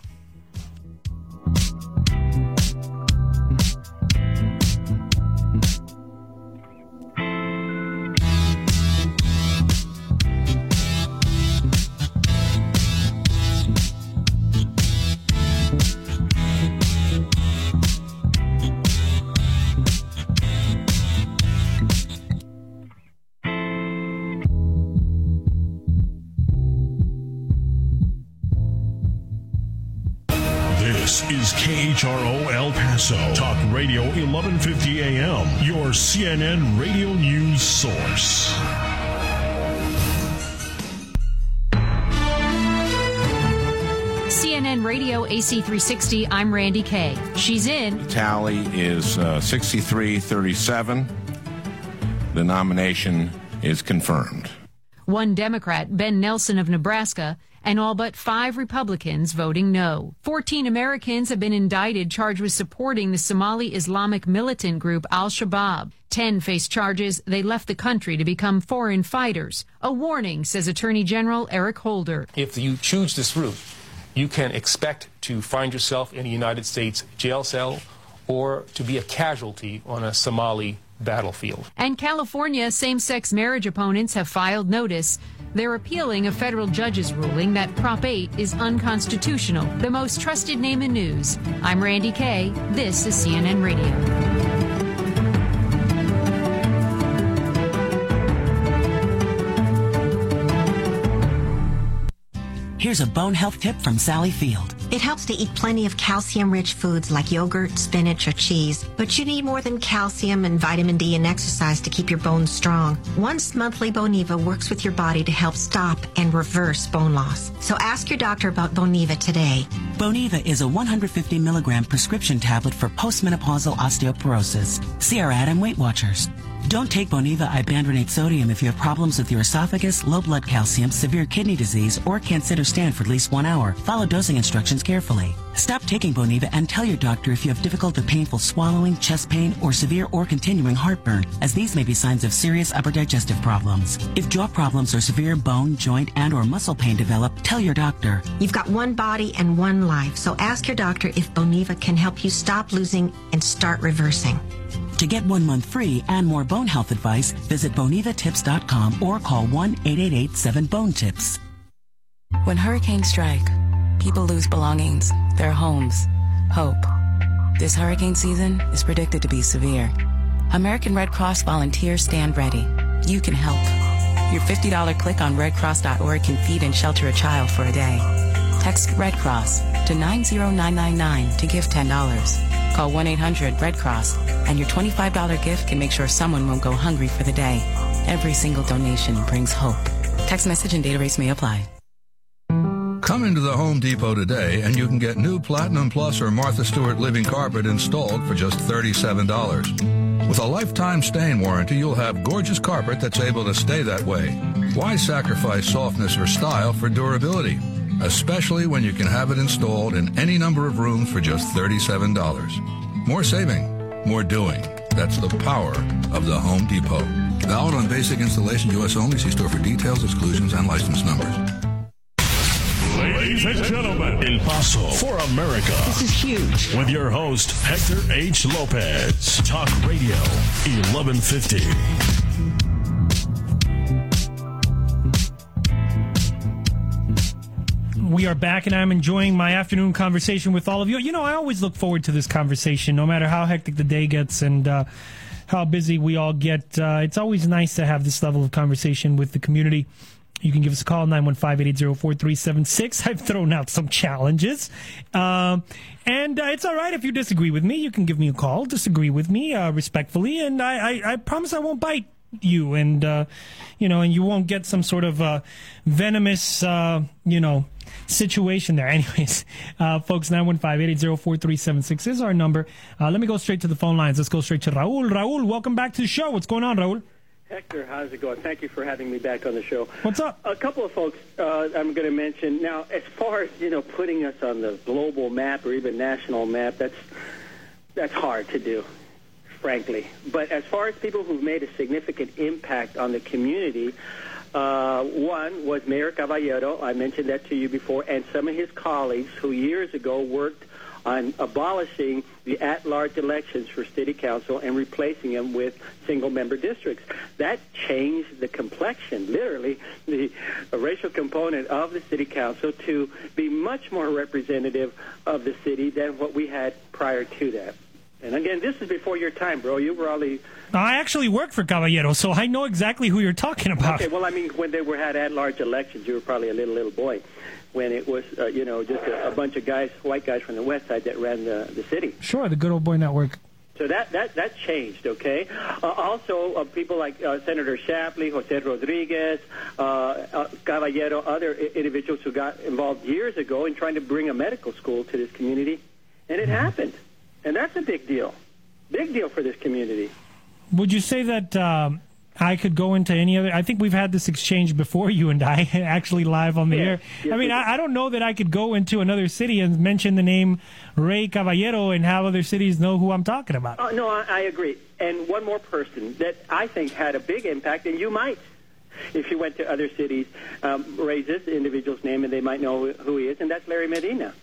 KHRO El Paso, Talk Radio 1150 AM, your CNN radio news source. CNN Radio AC360, I'm Randi Kaye. She's in. The tally is uh, The nomination is confirmed. One Democrat, Ben Nelson of Nebraska, and all but five Republicans voting no. 14 Americans have been indicted charged with supporting the Somali Islamic militant group Al Shabaab. 10 face charges they left the country to become foreign fighters. A warning, says Attorney General Eric Holder. If you choose this route, you can expect to find yourself in a United States jail cell or to be a casualty on a Somali battlefield. And California same sex marriage opponents have filed notice. They're appealing a federal judge's ruling that Prop 8 is unconstitutional. The most trusted name in news. I'm Randi Kaye. This is CNN Radio. Here's a bone health tip from Sally Field. It helps to eat plenty of calcium rich foods like yogurt, spinach, or cheese, but you need more than calcium and vitamin D and exercise to keep your bones strong. Once monthly Boniva works with your body to help stop and reverse bone loss. So ask your doctor about Boniva today. Boniva is a 150 milligram prescription tablet for postmenopausal osteoporosis. See our ad in Weight Watchers. Don't take Boniva ibandronate sodium if you have problems with your esophagus, low blood calcium, severe kidney disease, or can't sit or stand for at least one hour. Follow dosing instructions carefully. Stop taking Boniva and tell your doctor if you have difficult or painful swallowing, chest pain, or severe or continuing heartburn, as these may be signs of serious upper digestive problems. If jaw problems or severe bone, joint, and or muscle pain develop, tell your doctor. You've got one body and one life, so ask your doctor if Boniva can help you stop losing and start reversing. To get one month free and more bone health advice, visit bonivatips.com or call 1-888-7-BONE-TIPS. When hurricanes strike, people lose belongings, their homes, hope. This hurricane season is predicted to be severe. American Red Cross volunteers stand ready. You can help. Your $50 click on redcross.org can feed and shelter a child for a day. Text Red Cross to 90999 to give $10. Call 1 800 Red Cross, and your $25 gift can make sure someone won't go hungry for the day. Every single donation brings hope. Text message and data rates may apply. Come into the Home Depot today and you can get new Platinum Plus or Martha Stewart living carpet installed for just $37. With a lifetime stain warranty, you'll have gorgeous carpet that's able to stay that way. Why sacrifice softness or style for durability? Especially when you can have it installed in any number of rooms for just $37. More saving, more doing. That's the power of the Home Depot. Valid on basic installation, U.S. only. See store for details, exclusions, and license numbers. Ladies and gentlemen, El Paso for America. This is huge. With your host, Hector H. Lopez. Talk Radio 1150. We are back, and I'm enjoying my afternoon conversation with all of you. You know, I always look forward to this conversation, no matter how hectic the day gets and uh, how busy we all get. Uh, it's always nice to have this level of conversation with the community. You can give us a call, 915-880-4376. [laughs] I've thrown out some challenges. Um, and uh, it's all right if you disagree with me. You can give me a call, disagree with me uh, respectfully, and I, I, I promise I won't bite you and uh, you know and you won't get some sort of uh, venomous uh, you know situation there. [laughs] Anyways, uh, folks, 915-880-4376 is our number. Uh, let me go straight to the phone lines. Let's go straight to Raul. Raul, welcome back to the show. What's going on, Raul? Hector, how's it going? Thank you for having me back on the show. What's up? A couple of folks uh, I'm going to mention now. As far as you know, putting us on the global map or even national map, that's that's hard to do, frankly. But as far as people who've made a significant impact on the community, uh, one was Mayor Caballero. I mentioned that to you before, and some of his colleagues who years ago worked on abolishing the at-large elections for city council and replacing them with single-member districts. That changed the complexion, literally, the racial component of the city council to be much more representative of the city than what we had prior to that. And again, this is before your time, bro. You were only. I actually worked for Caballero, so I know exactly who you're talking about. Okay, well, I mean, when they were had at-large elections, you were probably a little little boy. When it was, uh, you know, just a, a bunch of guys, white guys from the west side that ran the the city. Sure, the good old boy network. So that that that changed, okay. Uh, also, uh, people like uh, Senator Shapleigh, Jose Rodriguez, uh, uh, Caballero, other I- individuals who got involved years ago in trying to bring a medical school to this community, and it happened, and that's a big deal, big deal for this community. Would you say that um, I could go into any other? I think we've had this exchange before, [laughs] you and I, actually live on the air. yes, I mean, I, I don't know that I could go into another city and mention the name Ray Caballero and have other cities know who I'm talking about. Oh, no, I, I agree. And one more person that I think had a big impact, and you might, if you went to other cities, um, raise this individual's name, and they might know who he is, and that's Larry Medina,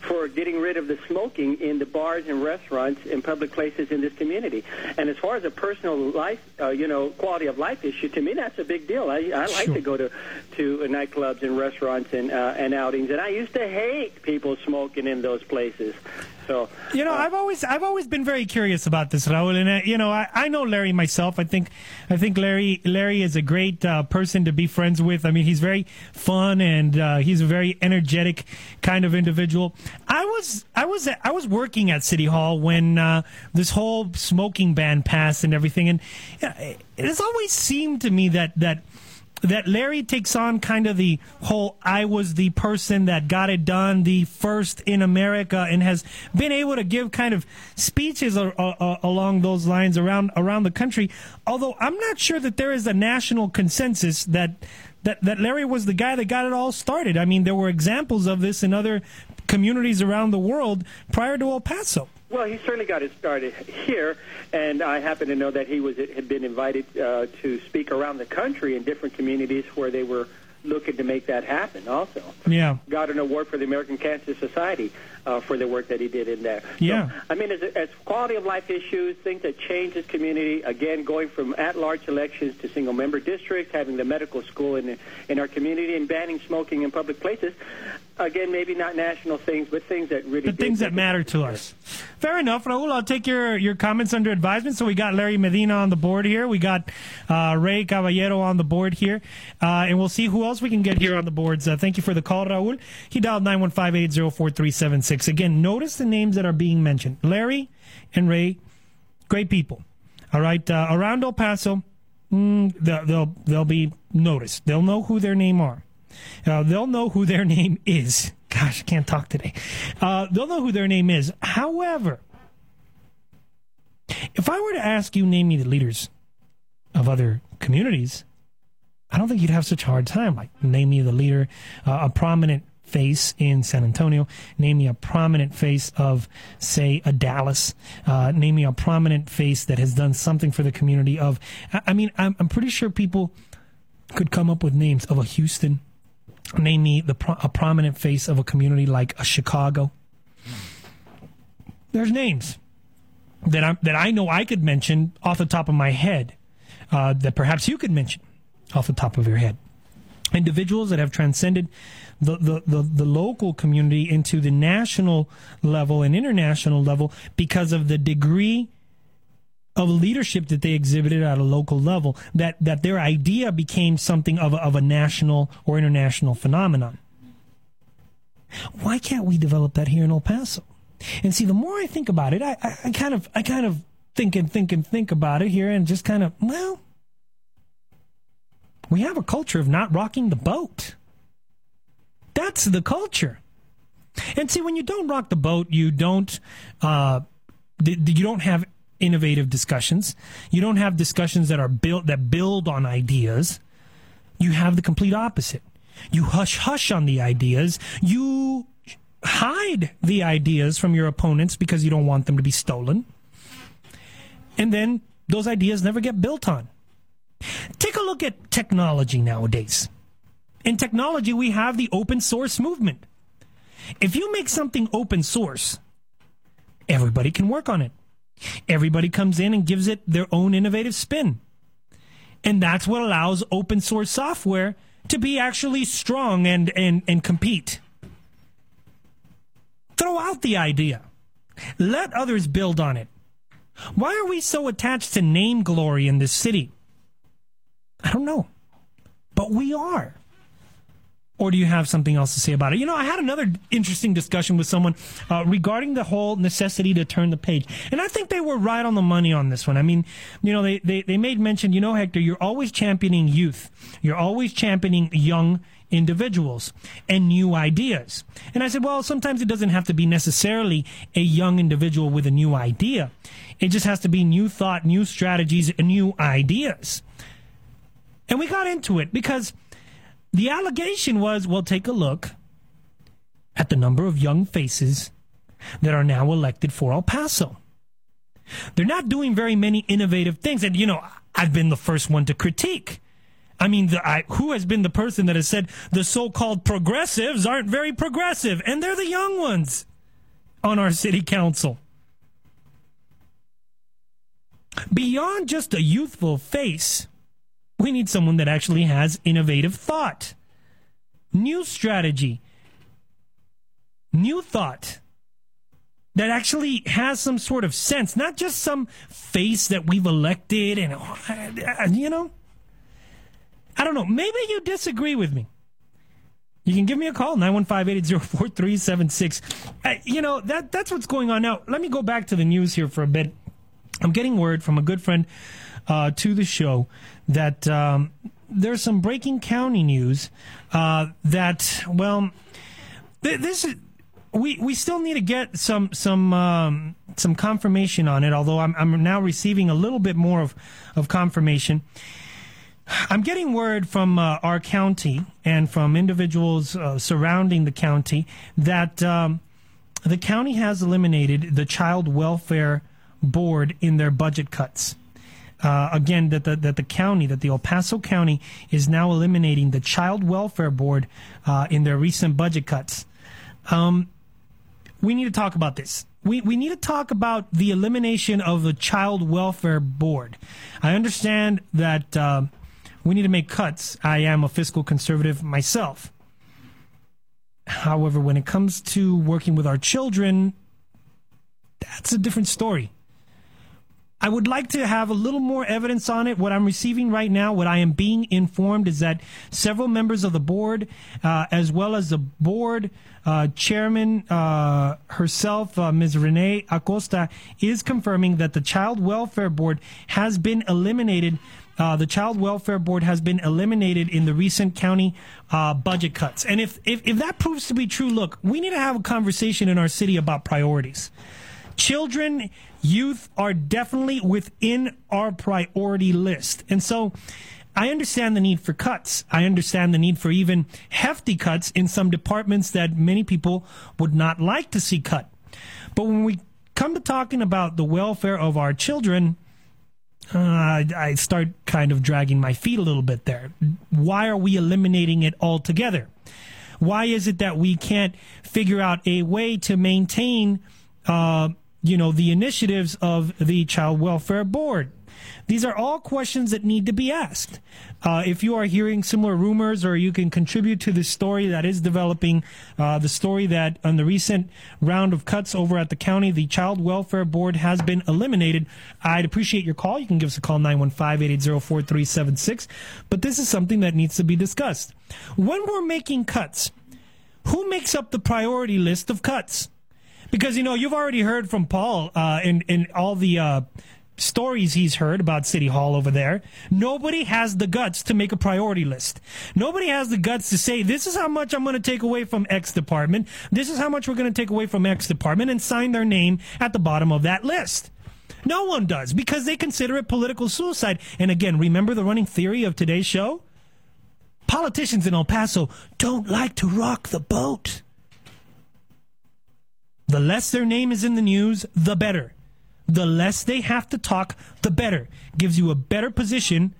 for getting rid of the smoking in the bars and restaurants and public places in this community. And as far as a personal life, uh, you know, quality of life issue, to me that's a big deal. I, I like Sure. to go to to nightclubs and restaurants and uh, and outings, and I used to hate people smoking in those places. So You know, I've always I've always been very curious about this, Raul, and uh, you know, I, I know Larry myself. I think I think Larry Larry is a great uh, person to be friends with. I mean, he's very fun and uh, he's a very energetic kind of individual. I was I was I was working at City Hall when uh, this whole smoking ban passed and everything, and uh, it has always seemed to me that that that Larry takes on kind of the whole I was the person that got it done, the first in America, and has been able to give kind of speeches along those lines around around the country. Although I'm not sure that there is a national consensus that that that Larry was the guy that got it all started. I mean, there were examples of this in other communities around the world prior to El Paso. Well, he certainly got it started here, and I happen to know that he was had been invited uh, to speak around the country in different communities where they were looking to make that happen. Also, Yeah. got an award for the American Cancer Society uh, for the work that he did in there. Yeah. So, I mean, as, as quality of life issues, things that change this community. Again, going from at-large elections to single-member districts, having the medical school in in our community, and banning smoking in public places. Again, maybe not national things, but things that really the things that matter to us. Fair enough, Raul. I'll take your, your comments under advisement. So we got Larry Medina on the board here. We got uh, Ray Caballero on the board here. Uh, and we'll see who else we can get here on the boards. Uh, thank you for the call, Raul. He dialed 915-804-376. Again, notice the names that are being mentioned. Larry and Ray, great people. All right. Uh, around El Paso, mm, they'll, they'll, they'll be noticed. They'll know who their name are. Uh, they'll know who their name is. Gosh, I can't talk today. Uh, they'll know who their name is. However, if I were to ask you, name me the leaders of other communities, I don't think you'd have such a hard time. Like, name me the leader, uh, a prominent face in San Antonio. Name me a prominent face of, say, a Dallas. Uh, name me a prominent face that has done something for the community. Of, I, I mean, I'm, I'm pretty sure people could come up with names of a Houston. Name me the a prominent face of a community like a Chicago. There's names that I that I know I could mention off the top of my head uh, that perhaps you could mention off the top of your head. Individuals that have transcended the, the, the, the local community into the national level and international level because of the degree of leadership that they exhibited at a local level, that, that their idea became something of a, of a national or international phenomenon. Why can't we develop that here in El Paso? And see, the more I think about it, I, I, I kind of, I kind of think and think and think about it here, and just kind of, well, we have a culture of not rocking the boat. That's the culture. And see, when you don't rock the boat, you don't, uh, you don't have innovative discussions. You don't have discussions that are built that build on ideas. You have the complete opposite. You hush hush on the ideas. You hide the ideas from your opponents because you don't want them to be stolen. And then those ideas never get built on. Take a look at technology nowadays. In technology, we have the open source movement. If you make something open source, everybody can work on it. Everybody comes in and gives it their own innovative spin. And that's what allows open source software to be actually strong and, and, and compete. Throw out the idea. Let others build on it. Why are we so attached to name glory in this city? I don't know. But we are. Or do you have something else to say about it? You know, I had another interesting discussion with someone uh, regarding the whole necessity to turn the page. And I think they were right on the money on this one. I mean, you know, they, they, they made mention, you know, Hector, you're always championing youth. You're always championing young individuals and new ideas. And I said, well, sometimes it doesn't have to be necessarily a young individual with a new idea. It just has to be new thought, new strategies, and new ideas. And we got into it because the allegation was, well, take a look at the number of young faces that are now elected for El Paso. They're not doing very many innovative things. And, you know, I've been the first one to critique. I mean, the, I, who has been the person that has said the so called progressives aren't very progressive? And they're the young ones on our city council. Beyond just a youthful face, we need someone that actually has innovative thought, new strategy, new thought that actually has some sort of sense, not just some face that we've elected and, uh, you know? I don't know. Maybe you disagree with me. You can give me a call, 915-880-4376. Uh, you know, that that's what's going on now. Let me go back to the news here for a bit. I'm getting word from a good friend uh, to the show that um, there's some breaking county news uh, that, well, th- this is we we still need to get some some um, some confirmation on it. Although I'm I'm now receiving a little bit more of of confirmation. I'm getting word from uh, our county and from individuals uh, surrounding the county that um, the county has eliminated the child welfare board in their budget cuts. Uh, again, that the that the county, that the El Paso County is now eliminating the child welfare board uh, in their recent budget cuts. Um, we need to talk about this. We, we need to talk about the elimination of the child welfare board. I understand that uh, we need to make cuts. I am a fiscal conservative myself. However, when it comes to working with our children, that's a different story. I would like to have a little more evidence on it. What I'm receiving right now, what I am being informed, is that several members of the board, uh, as well as the board uh, chairman uh, herself, uh, Ms. Renee Acosta, is confirming that the Child Welfare Board has been eliminated. Uh, the Child Welfare Board has been eliminated in the recent county uh, budget cuts. And if, if, if that proves to be true, look, we need to have a conversation in our city about priorities. Children, youth are definitely within our priority list. And so I understand the need for cuts. I understand the need for even hefty cuts in some departments that many people would not like to see cut. But when we come to talking about the welfare of our children, uh, I, start kind of dragging my feet a little bit there. Why are we eliminating it altogether? Why is it that we can't figure out a way to maintain, uh, you know, the initiatives of the Child Welfare Board? These are all questions that need to be asked. Uh, if you are hearing similar rumors or you can contribute to the story that is developing, uh, the story that on the recent round of cuts over at the county, the Child Welfare Board has been eliminated, I'd appreciate your call. You can give us a call 915-880-4376. But this is something that needs to be discussed. When we're making cuts, who makes up the priority list of cuts? Because, you know, you've already heard from Paul uh, in, in all the uh, stories he's heard about City Hall over there. Nobody has the guts to make a priority list. Nobody has the guts to say, this is how much I'm going to take away from X department. This is how much we're going to take away from X department and sign their name at the bottom of that list. No one does because they consider it political suicide. And again, remember the running theory of today's show? Politicians in El Paso don't like to rock the boat. The less their name is in the news, the better the less they have to talk, the better. Gives you a better position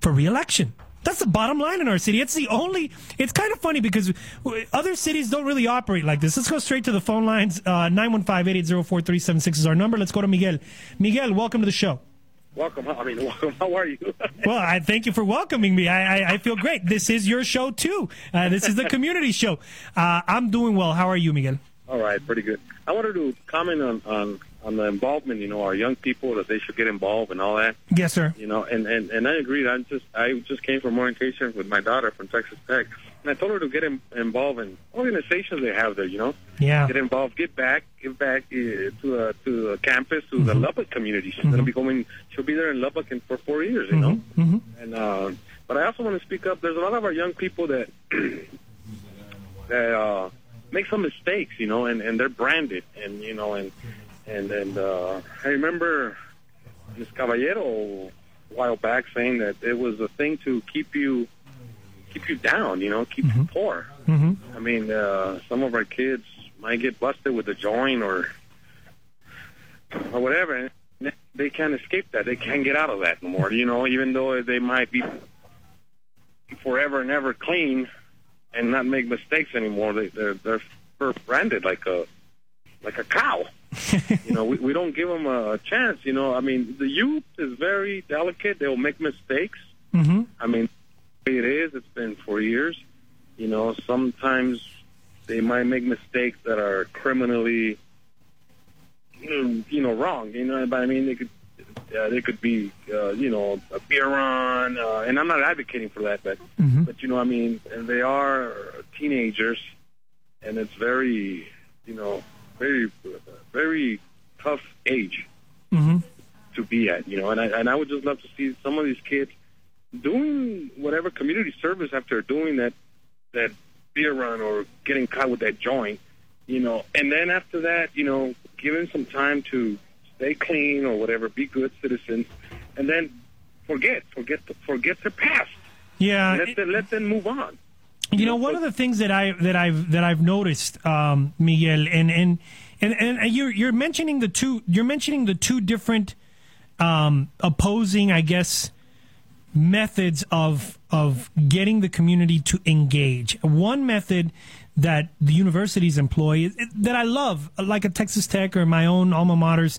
for reelection. That's the bottom line in our city. It's the only. It's kind of funny because other cities don't really operate like this. Let's go straight to the phone lines. Uh, nine one five eight eight zero four three seven six is our number. Let's go to Miguel. Miguel, welcome to the show. Welcome. I mean, welcome. [laughs] How are you? [laughs] well, I thank you for welcoming me. I, I, I feel great. This is your show too. Uh, this is the community show. Uh, I'm doing well. How are you, Miguel? All right, pretty good. I wanted to comment on on on the involvement. You know, our young people that they should get involved and all that. Yes, sir. You know, and and and I agree. I just I just came from orientation with my daughter from Texas Tech, and I told her to get in, involved in organizations they have there. You know, Yeah. get involved, get back, give back uh, to uh, to the campus, to the Lubbock community. She's going to be going. She'll be there in Lubbock in, for four years. You know, Mm-hmm. and uh, but I also want to speak up. There's a lot of our young people that [clears throat] that uh, make some mistakes, you know, and, and they're branded, and you know, and and and uh, I remember Miss Caballero a while back saying that it was a thing to keep you keep you down, you know, keep you poor. Mm-hmm. I mean, uh, some of our kids might get busted with a joint or or whatever. And they can't escape that. They can't get out of that no more. You know, even though they might be forever and ever clean and not make mistakes anymore, they, they're they're fur branded like a like a cow. you know, we, we don't give them a chance. You know, I mean, the youth is very delicate. They'll make mistakes. Mm-hmm. I mean, it is. It's been for years. You know, sometimes they might make mistakes that are criminally, mm, you know, wrong. You know, but I mean, they could, uh, they could be, uh, you know, a beer run, uh, and I'm not advocating for that, but, Mm-hmm. but you know, I mean, and they are teenagers, and it's very, you know, very, very tough age Mm-hmm. to be at, you know, and I and I would just love to see some of these kids doing whatever community service after doing that that beer run or getting caught with that joint, you know, and then after that, you know, giving some time to stay clean or whatever, be good citizens, and then forget, forget, the, forget the past. Yeah. let them, let them move on. You know, one of the things that I that I've that I've noticed, um, Miguel, and and and, and you're you're mentioning the two you're mentioning the two different um, opposing, I guess, methods of of getting the community to engage. One method that the universities employ that I love, like a Texas Tech or my own alma maters,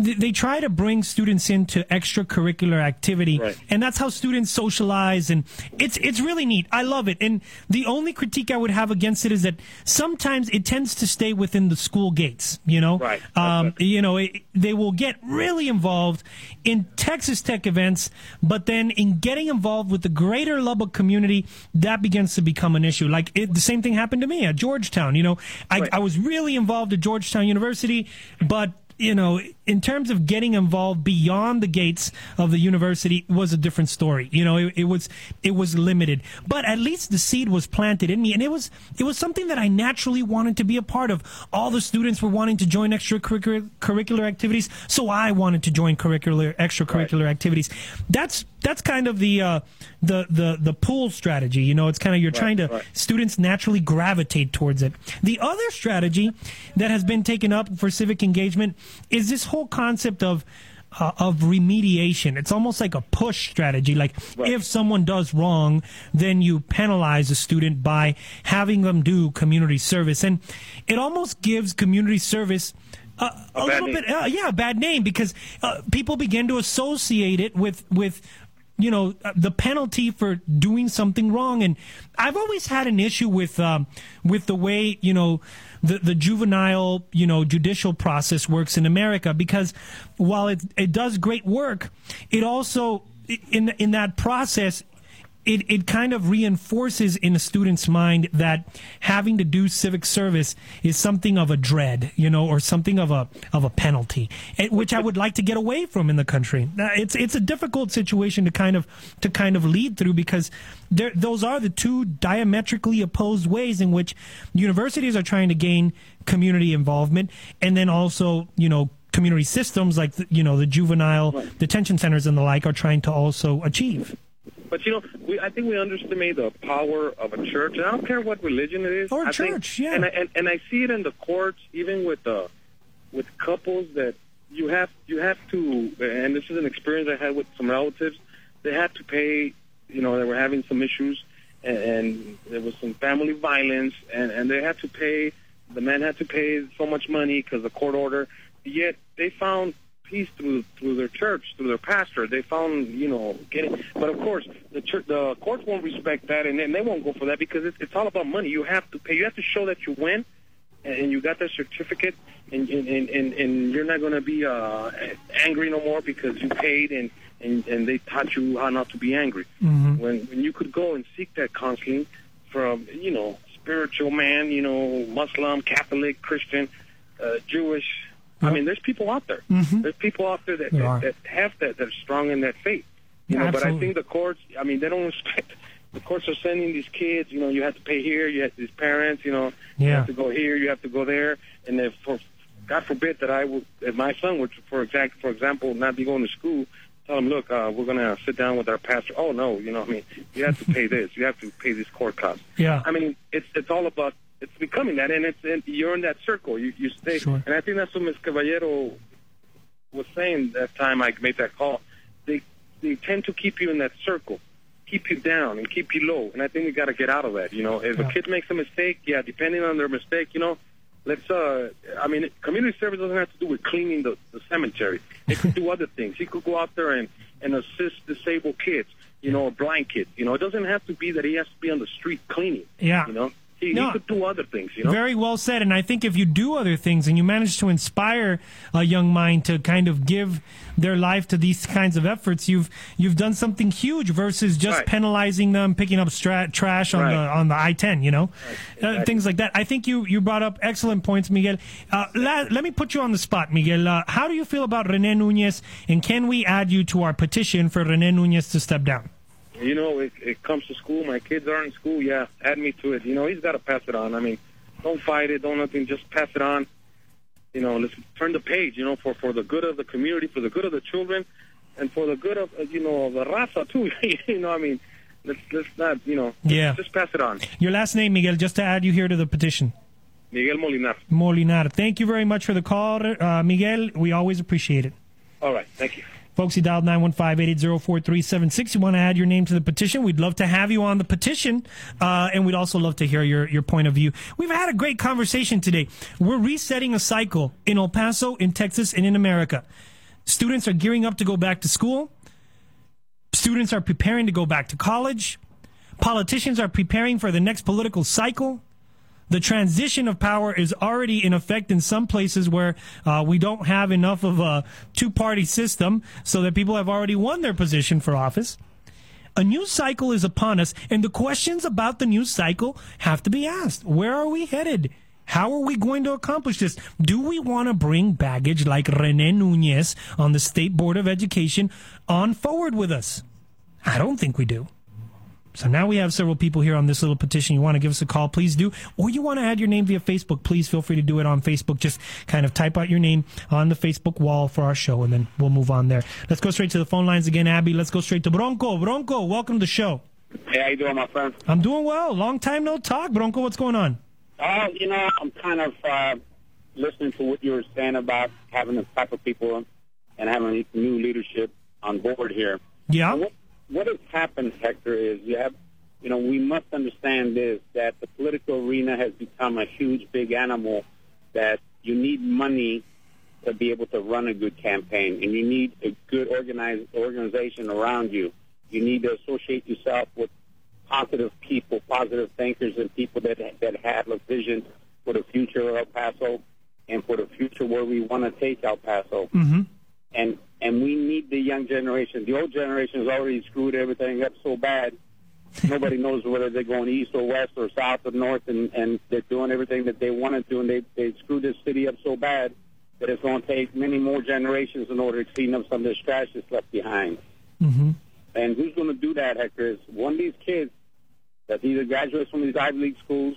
they try to bring students into extracurricular activity, and that's how students socialize. And it's it's really neat. I love it. And the only critique I would have against it is that sometimes it tends to stay within the school gates. You know, right? Um, you know, it, they will get really involved in Texas Tech events, but then in getting involved with the greater Lubbock community, that begins to become an issue. Like it, the same thing happened to me at Georgetown. You know, I, I was really involved at Georgetown University, but you know, in terms of getting involved beyond the gates of the university was a different story. You know, it, it was it was limited, but at least the seed was planted in me, and it was it was something that I naturally wanted to be a part of. All the students were wanting to join extracurricular activities, so I wanted to join curricular extracurricular activities. That's that's kind of the uh, the the the pull strategy. You know, it's kind of you're trying to students naturally gravitate towards it. The other strategy that has been taken up for civic engagement is this whole concept of uh, of remediation. It's almost like a push strategy. Like if someone does wrong, then you penalize a student by having them do community service, and it almost gives community service. Uh, a, little bit, uh, yeah, a bad name because uh, people begin to associate it with with you know uh, the penalty for doing something wrong and i've always had an issue with um, with the way you know the the juvenile you know judicial process works in america because while it it does great work it also in in that process it, it kind of reinforces in a student's mind that having to do civic service is something of a dread, you know, or something of a of a penalty, eh, which I would like to get away from in the country. It's it's a difficult situation to kind of to kind of lead through because there, those are the two diametrically opposed ways in which universities are trying to gain community involvement, and then also you know community systems like the, you know the juvenile detention centers and the like are trying to also achieve. But you know, we, I think we underestimate the power of a church. And I don't care what religion it is. Or I think- church, yeah. And I, and, and I see it in the courts, even with uh, with couples that you have you have to. And this is an experience I had with some relatives. They had to pay. You know, they were having some issues, and, and there was some family violence, and and they had to pay. The man had to pay so much money because the court order. Yet they found peace through through their church, through their pastor. They found, you know, getting. But of course, the church, the courts won't respect that, and then they won't go for that because it's, it's all about money. You have to pay. You have to show that you win, and you got that certificate, and and and, and you're not going to be uh, angry no more because you paid and. And, and they taught you how not to be angry. Mhm. When when you could go and seek that counseling from you know spiritual man, you know Muslim, Catholic, Christian, uh, Jewish. I mean, there's people out there. Mhm. There's people out there that, There that, that have that, that are strong in that faith. You know, but I think the courts. I mean, they don't respect. [laughs] The courts are sending these kids. You know, you have to pay here. You have these parents. You know, you Yeah. have to go here. You have to go there. And if for God forbid that I would, if my son would, for exact, for example, not be going to school, tell him, look, uh, we're gonna sit down with our pastor. Oh no, you know, I mean, you have to pay [laughs] this. You have to pay these court costs. Yeah. I mean, it's it's all about it's becoming that, and it's and you're in that circle. You you stay, Sure. and I think that's what Ms. Caballero was saying that time I made that call. They they tend to keep you in that circle, keep you down and keep you low, and I think we got to get out of that. You know, if Yeah. a kid makes a mistake, yeah, depending on their mistake, you know, let's. uh I mean, community service doesn't have to do with cleaning the, the cemetery. It could do [laughs] other things. He could go out there and and assist disabled kids, you know, or blind kids. You know, it doesn't have to be that he has to be on the street cleaning. Yeah. You know, he, No. he could do other things. You know. Very well said. And I think if you do other things and you manage to inspire a young mind to kind of give their life to these kinds of efforts, you've you've done something huge versus just Right. penalizing them, picking up stra- trash on Right. the on the I ten. You know, uh, things like that. I think you you brought up excellent points, Miguel. Uh, la- let me put you on the spot, Miguel. Uh, how do you feel about Rene Nunez, and can we add you to our petition for Rene Nunez to step down? You know, it, it comes to school. My kids are in school. Yeah, add me to it. You know, he's got to pass it on. I mean, don't fight it. Don't nothing. Just pass it on. You know, let's turn the page. You know, for for the good of the community, for the good of the children, and for the good of you know the raza too. [laughs] you know, I mean, let's let's not you know. Yeah. Just pass it on. Your last name, Miguel, just to add you here to the petition. Miguel Molinar. Molinar. Thank you very much for the call, uh, Miguel. We always appreciate it. All right. Thank you. Folks, you dialed 915-880-4376. You want to add your name to the petition? We'd love to have you on the petition, uh, and we'd also love to hear your, your point of view. We've had a great conversation today. We're resetting a cycle in El Paso, in Texas, and in America. Students are gearing up to go back to school. Students are preparing to go back to college. Politicians are preparing for the next political cycle. The transition of power is already in effect in some places where uh, we don't have enough of a two party system so that people have already won their position for office. A new cycle is upon us, and the questions about the new cycle have to be asked. Where are we headed? How are we going to accomplish this? Do we want to bring baggage like Rene Nunez on the State Board of Education on forward with us? I don't think we do. So now we have several people here on this little petition. You want to give us a call, please do. Or you want to add your name via Facebook, please feel free to do it on Facebook. Just kind of type out your name on the Facebook wall for our show, and then we'll move on there. Let's go straight to the phone lines again, Abby. Let's go straight to Bronco. Bronco, welcome to the show. Hey, how you doing, my friend? I'm doing well. Long time no talk. Bronco, what's going on? Oh, you know, I'm kind of uh, listening to what you were saying about having the type of people and having new leadership on board here. Yeah. What, what has happened, Hector, is you have, you know, we must understand this that the political arena has become a huge, big animal that you need money to be able to run a good campaign, and you need a good organized organization around you. You need to associate yourself with positive people, positive thinkers, and people that that have a vision for the future of El Paso and for the future where we want to take El Paso. Mm-hmm. And and we need the young generation. The old generation has already screwed everything up so bad. Nobody [laughs] knows whether they're going east or west or south or north, and and they're doing everything that they want to do, and they they screwed this city up so bad that it's going to take many more generations in order to clean up some of this trash that's left behind. Mm-hmm. And who's going to do that, Hector? Is one of these kids that either graduates from these Ivy League schools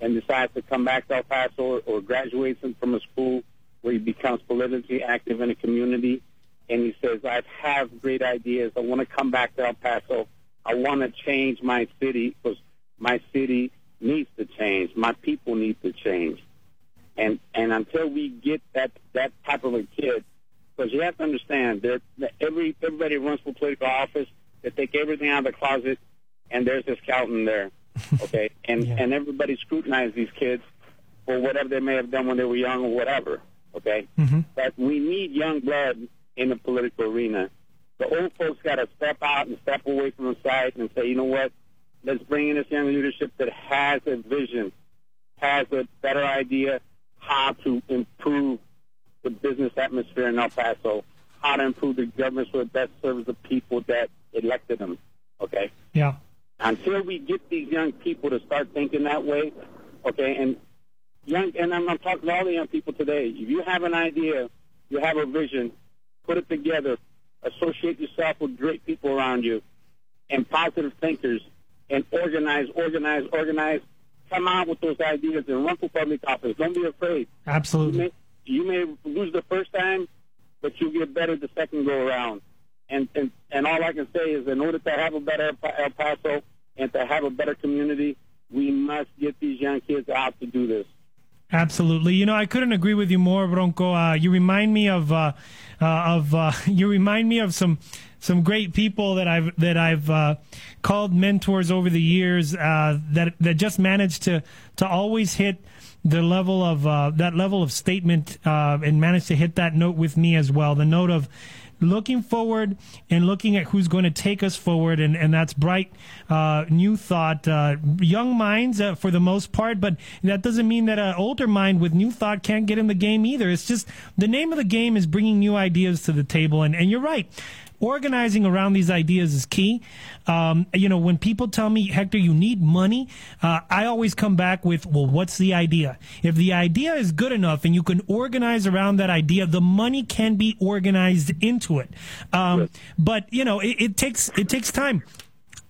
and decides to come back to El Paso or, or graduates from a school where he becomes politically active in a community and he says, I have great ideas. I want to come back to El Paso. I want to change my city because my city needs to change. My people need to change. And and until we get that that type of a kid, because you have to understand, there every everybody runs for political office. They take everything out of the closet, and there's this accountant there, [laughs] okay, and and everybody scrutinizes these kids for whatever they may have done when they were young or whatever, okay. Mm-hmm. But we need young blood in the political arena. The old folks got to step out and step away from the side and say, you know what, let's bring in this young leadership that has a vision has a better idea how to improve the business atmosphere in El Paso, how to improve the government so it best serves the people that elected them. Okay? Yeah. Until we get these young people to start thinking that way, okay, and young, and I'm, I'm talking to all the young people today. If you have an idea, you have a vision, put it together, associate yourself with great people around you, and positive thinkers, and organize, organize, organize. Come out with those ideas and run for public office. Don't be afraid. Absolutely. You may, you may lose the first time, but you'll get better the second go around. And, and and all I can say is, in order to have a better El Paso and to have a better community, we must get these young kids out to do this. Absolutely. You know, I couldn't agree with you more, Bronco. Uh, you remind me of uh, uh, of uh, [laughs] you remind me of some some great people that I've that I've uh, called mentors over the years uh, that that just managed to to always hit the level of that level of statement and managed to hit that note with me as well. The note of looking forward and looking at who's going to take us forward, and, and that's bright, uh, new thought, uh, young minds uh, for the most part, but that doesn't mean that an older mind with new thought can't get in the game either. It's just the name of the game is bringing new ideas to the table, and, and you're right organizing around these ideas is key. Um, you know, when people tell me, Hector, you need money, uh, I always come back with, well, what's the idea? If the idea is good enough and you can organize around that idea, the money can be organized into it. Um, but you know, it, it takes it takes time.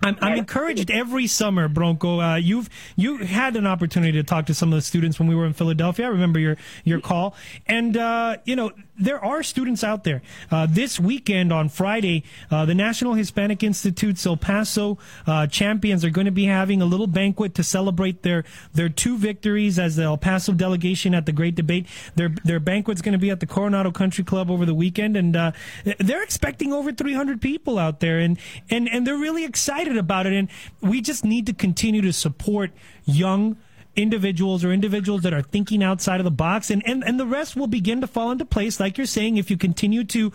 I'm, I'm encouraged every summer, Bronco. Uh, you've you had an opportunity to talk to some of the students when we were in Philadelphia. I remember your your call, and uh, you know there are students out there. Uh, this weekend on Friday, uh, the National Hispanic Institute's El Paso uh, champions are going to be having a little banquet to celebrate their their two victories as the El Paso delegation at the Great Debate. Their their banquet's going to be at the Coronado Country Club over the weekend, and uh, they're expecting over 300 people out there, and and and they're really excited about it. And we just need to continue to support young individuals or individuals that are thinking outside of the box and, and, and the rest will begin to fall into place. Like you're saying if you continue to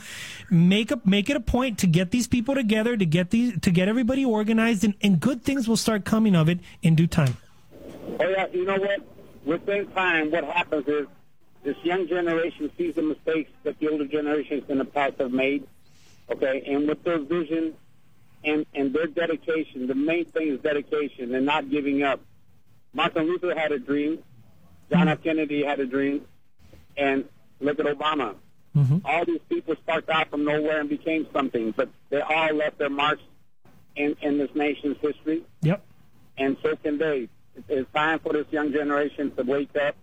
make a make it a point to get these people together to get these to get everybody organized and, and good things will start coming of it in due time. Oh yeah you know what? Within time what happens is this young generation sees the mistakes that the older generations in the past have made okay? And with their vision and, and their dedication. The main thing is dedication and not giving up. Martin Luther had a dream. John F. Kennedy had a dream. And look at Obama. Mm-hmm. All these people sparked out from nowhere and became something, but they all left their marks in, in this nation's history. Yep. And so can they. It's time for this young generation to wake up,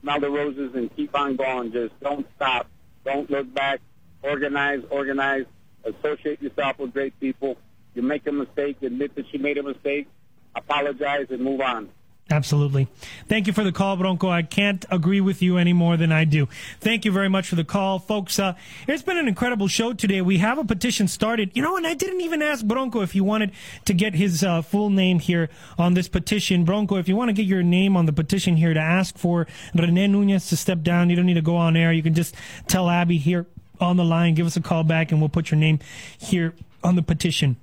smell the roses, and keep on going. Just don't stop. Don't look back. Organize, organize associate yourself with great people. You make a mistake, admit that you made a mistake, apologize, and move on. Absolutely. Thank you for the call, Bronco. I can't agree with you any more than I do. Thank you very much for the call, folks. Uh, it's been an incredible show today. We have a petition started, you know, and I didn't even ask Bronco if he wanted to get his uh, full name here on this petition. Bronco, if you want to get your name on the petition here to ask for Rene Nunez to step down, you don't need to go on air. You can just tell Abby here on the line. Give us a call back and we'll put your name here on the petition.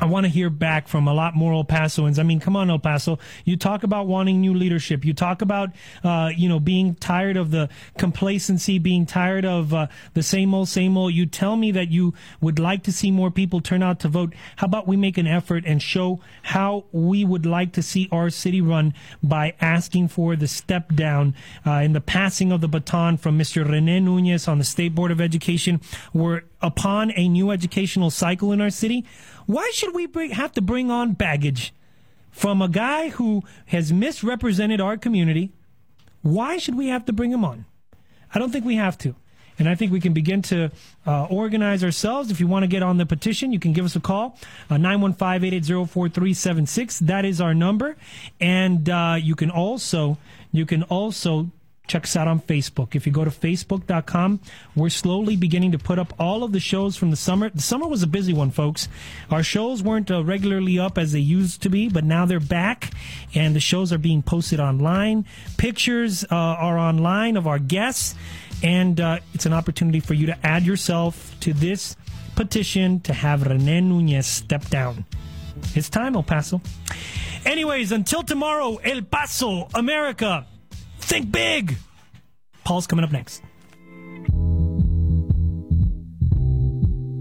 I want to hear back from a lot more El Pasoans. I mean, come on, El Paso. You talk about wanting new leadership. You talk about, uh, you know, being tired of the complacency, being tired of uh, the same old, same old. You tell me that you would like to see more people turn out to vote. How about we make an effort and show how we would like to see our city run by asking for the step down uh, in the passing of the baton from Mr. Rene Nunez on the State Board of Education. We're upon a new educational cycle in our city. Why should we bring, have to bring on baggage from a guy who has misrepresented our community? Why should we have to bring him on? I don't think we have to. And I think we can begin to uh, organize ourselves. If you want to get on the petition, you can give us a call, uh, 915-880-4376. That is our number. And uh, you can also, you can also Check us out on Facebook. If you go to facebook.com, we're slowly beginning to put up all of the shows from the summer. The summer was a busy one, folks. Our shows weren't uh, regularly up as they used to be, but now they're back and the shows are being posted online. Pictures uh, are online of our guests, and uh, it's an opportunity for you to add yourself to this petition to have Rene Nunez step down. It's time, El Paso. Anyways, until tomorrow, El Paso, America, think big. Paul's coming up next.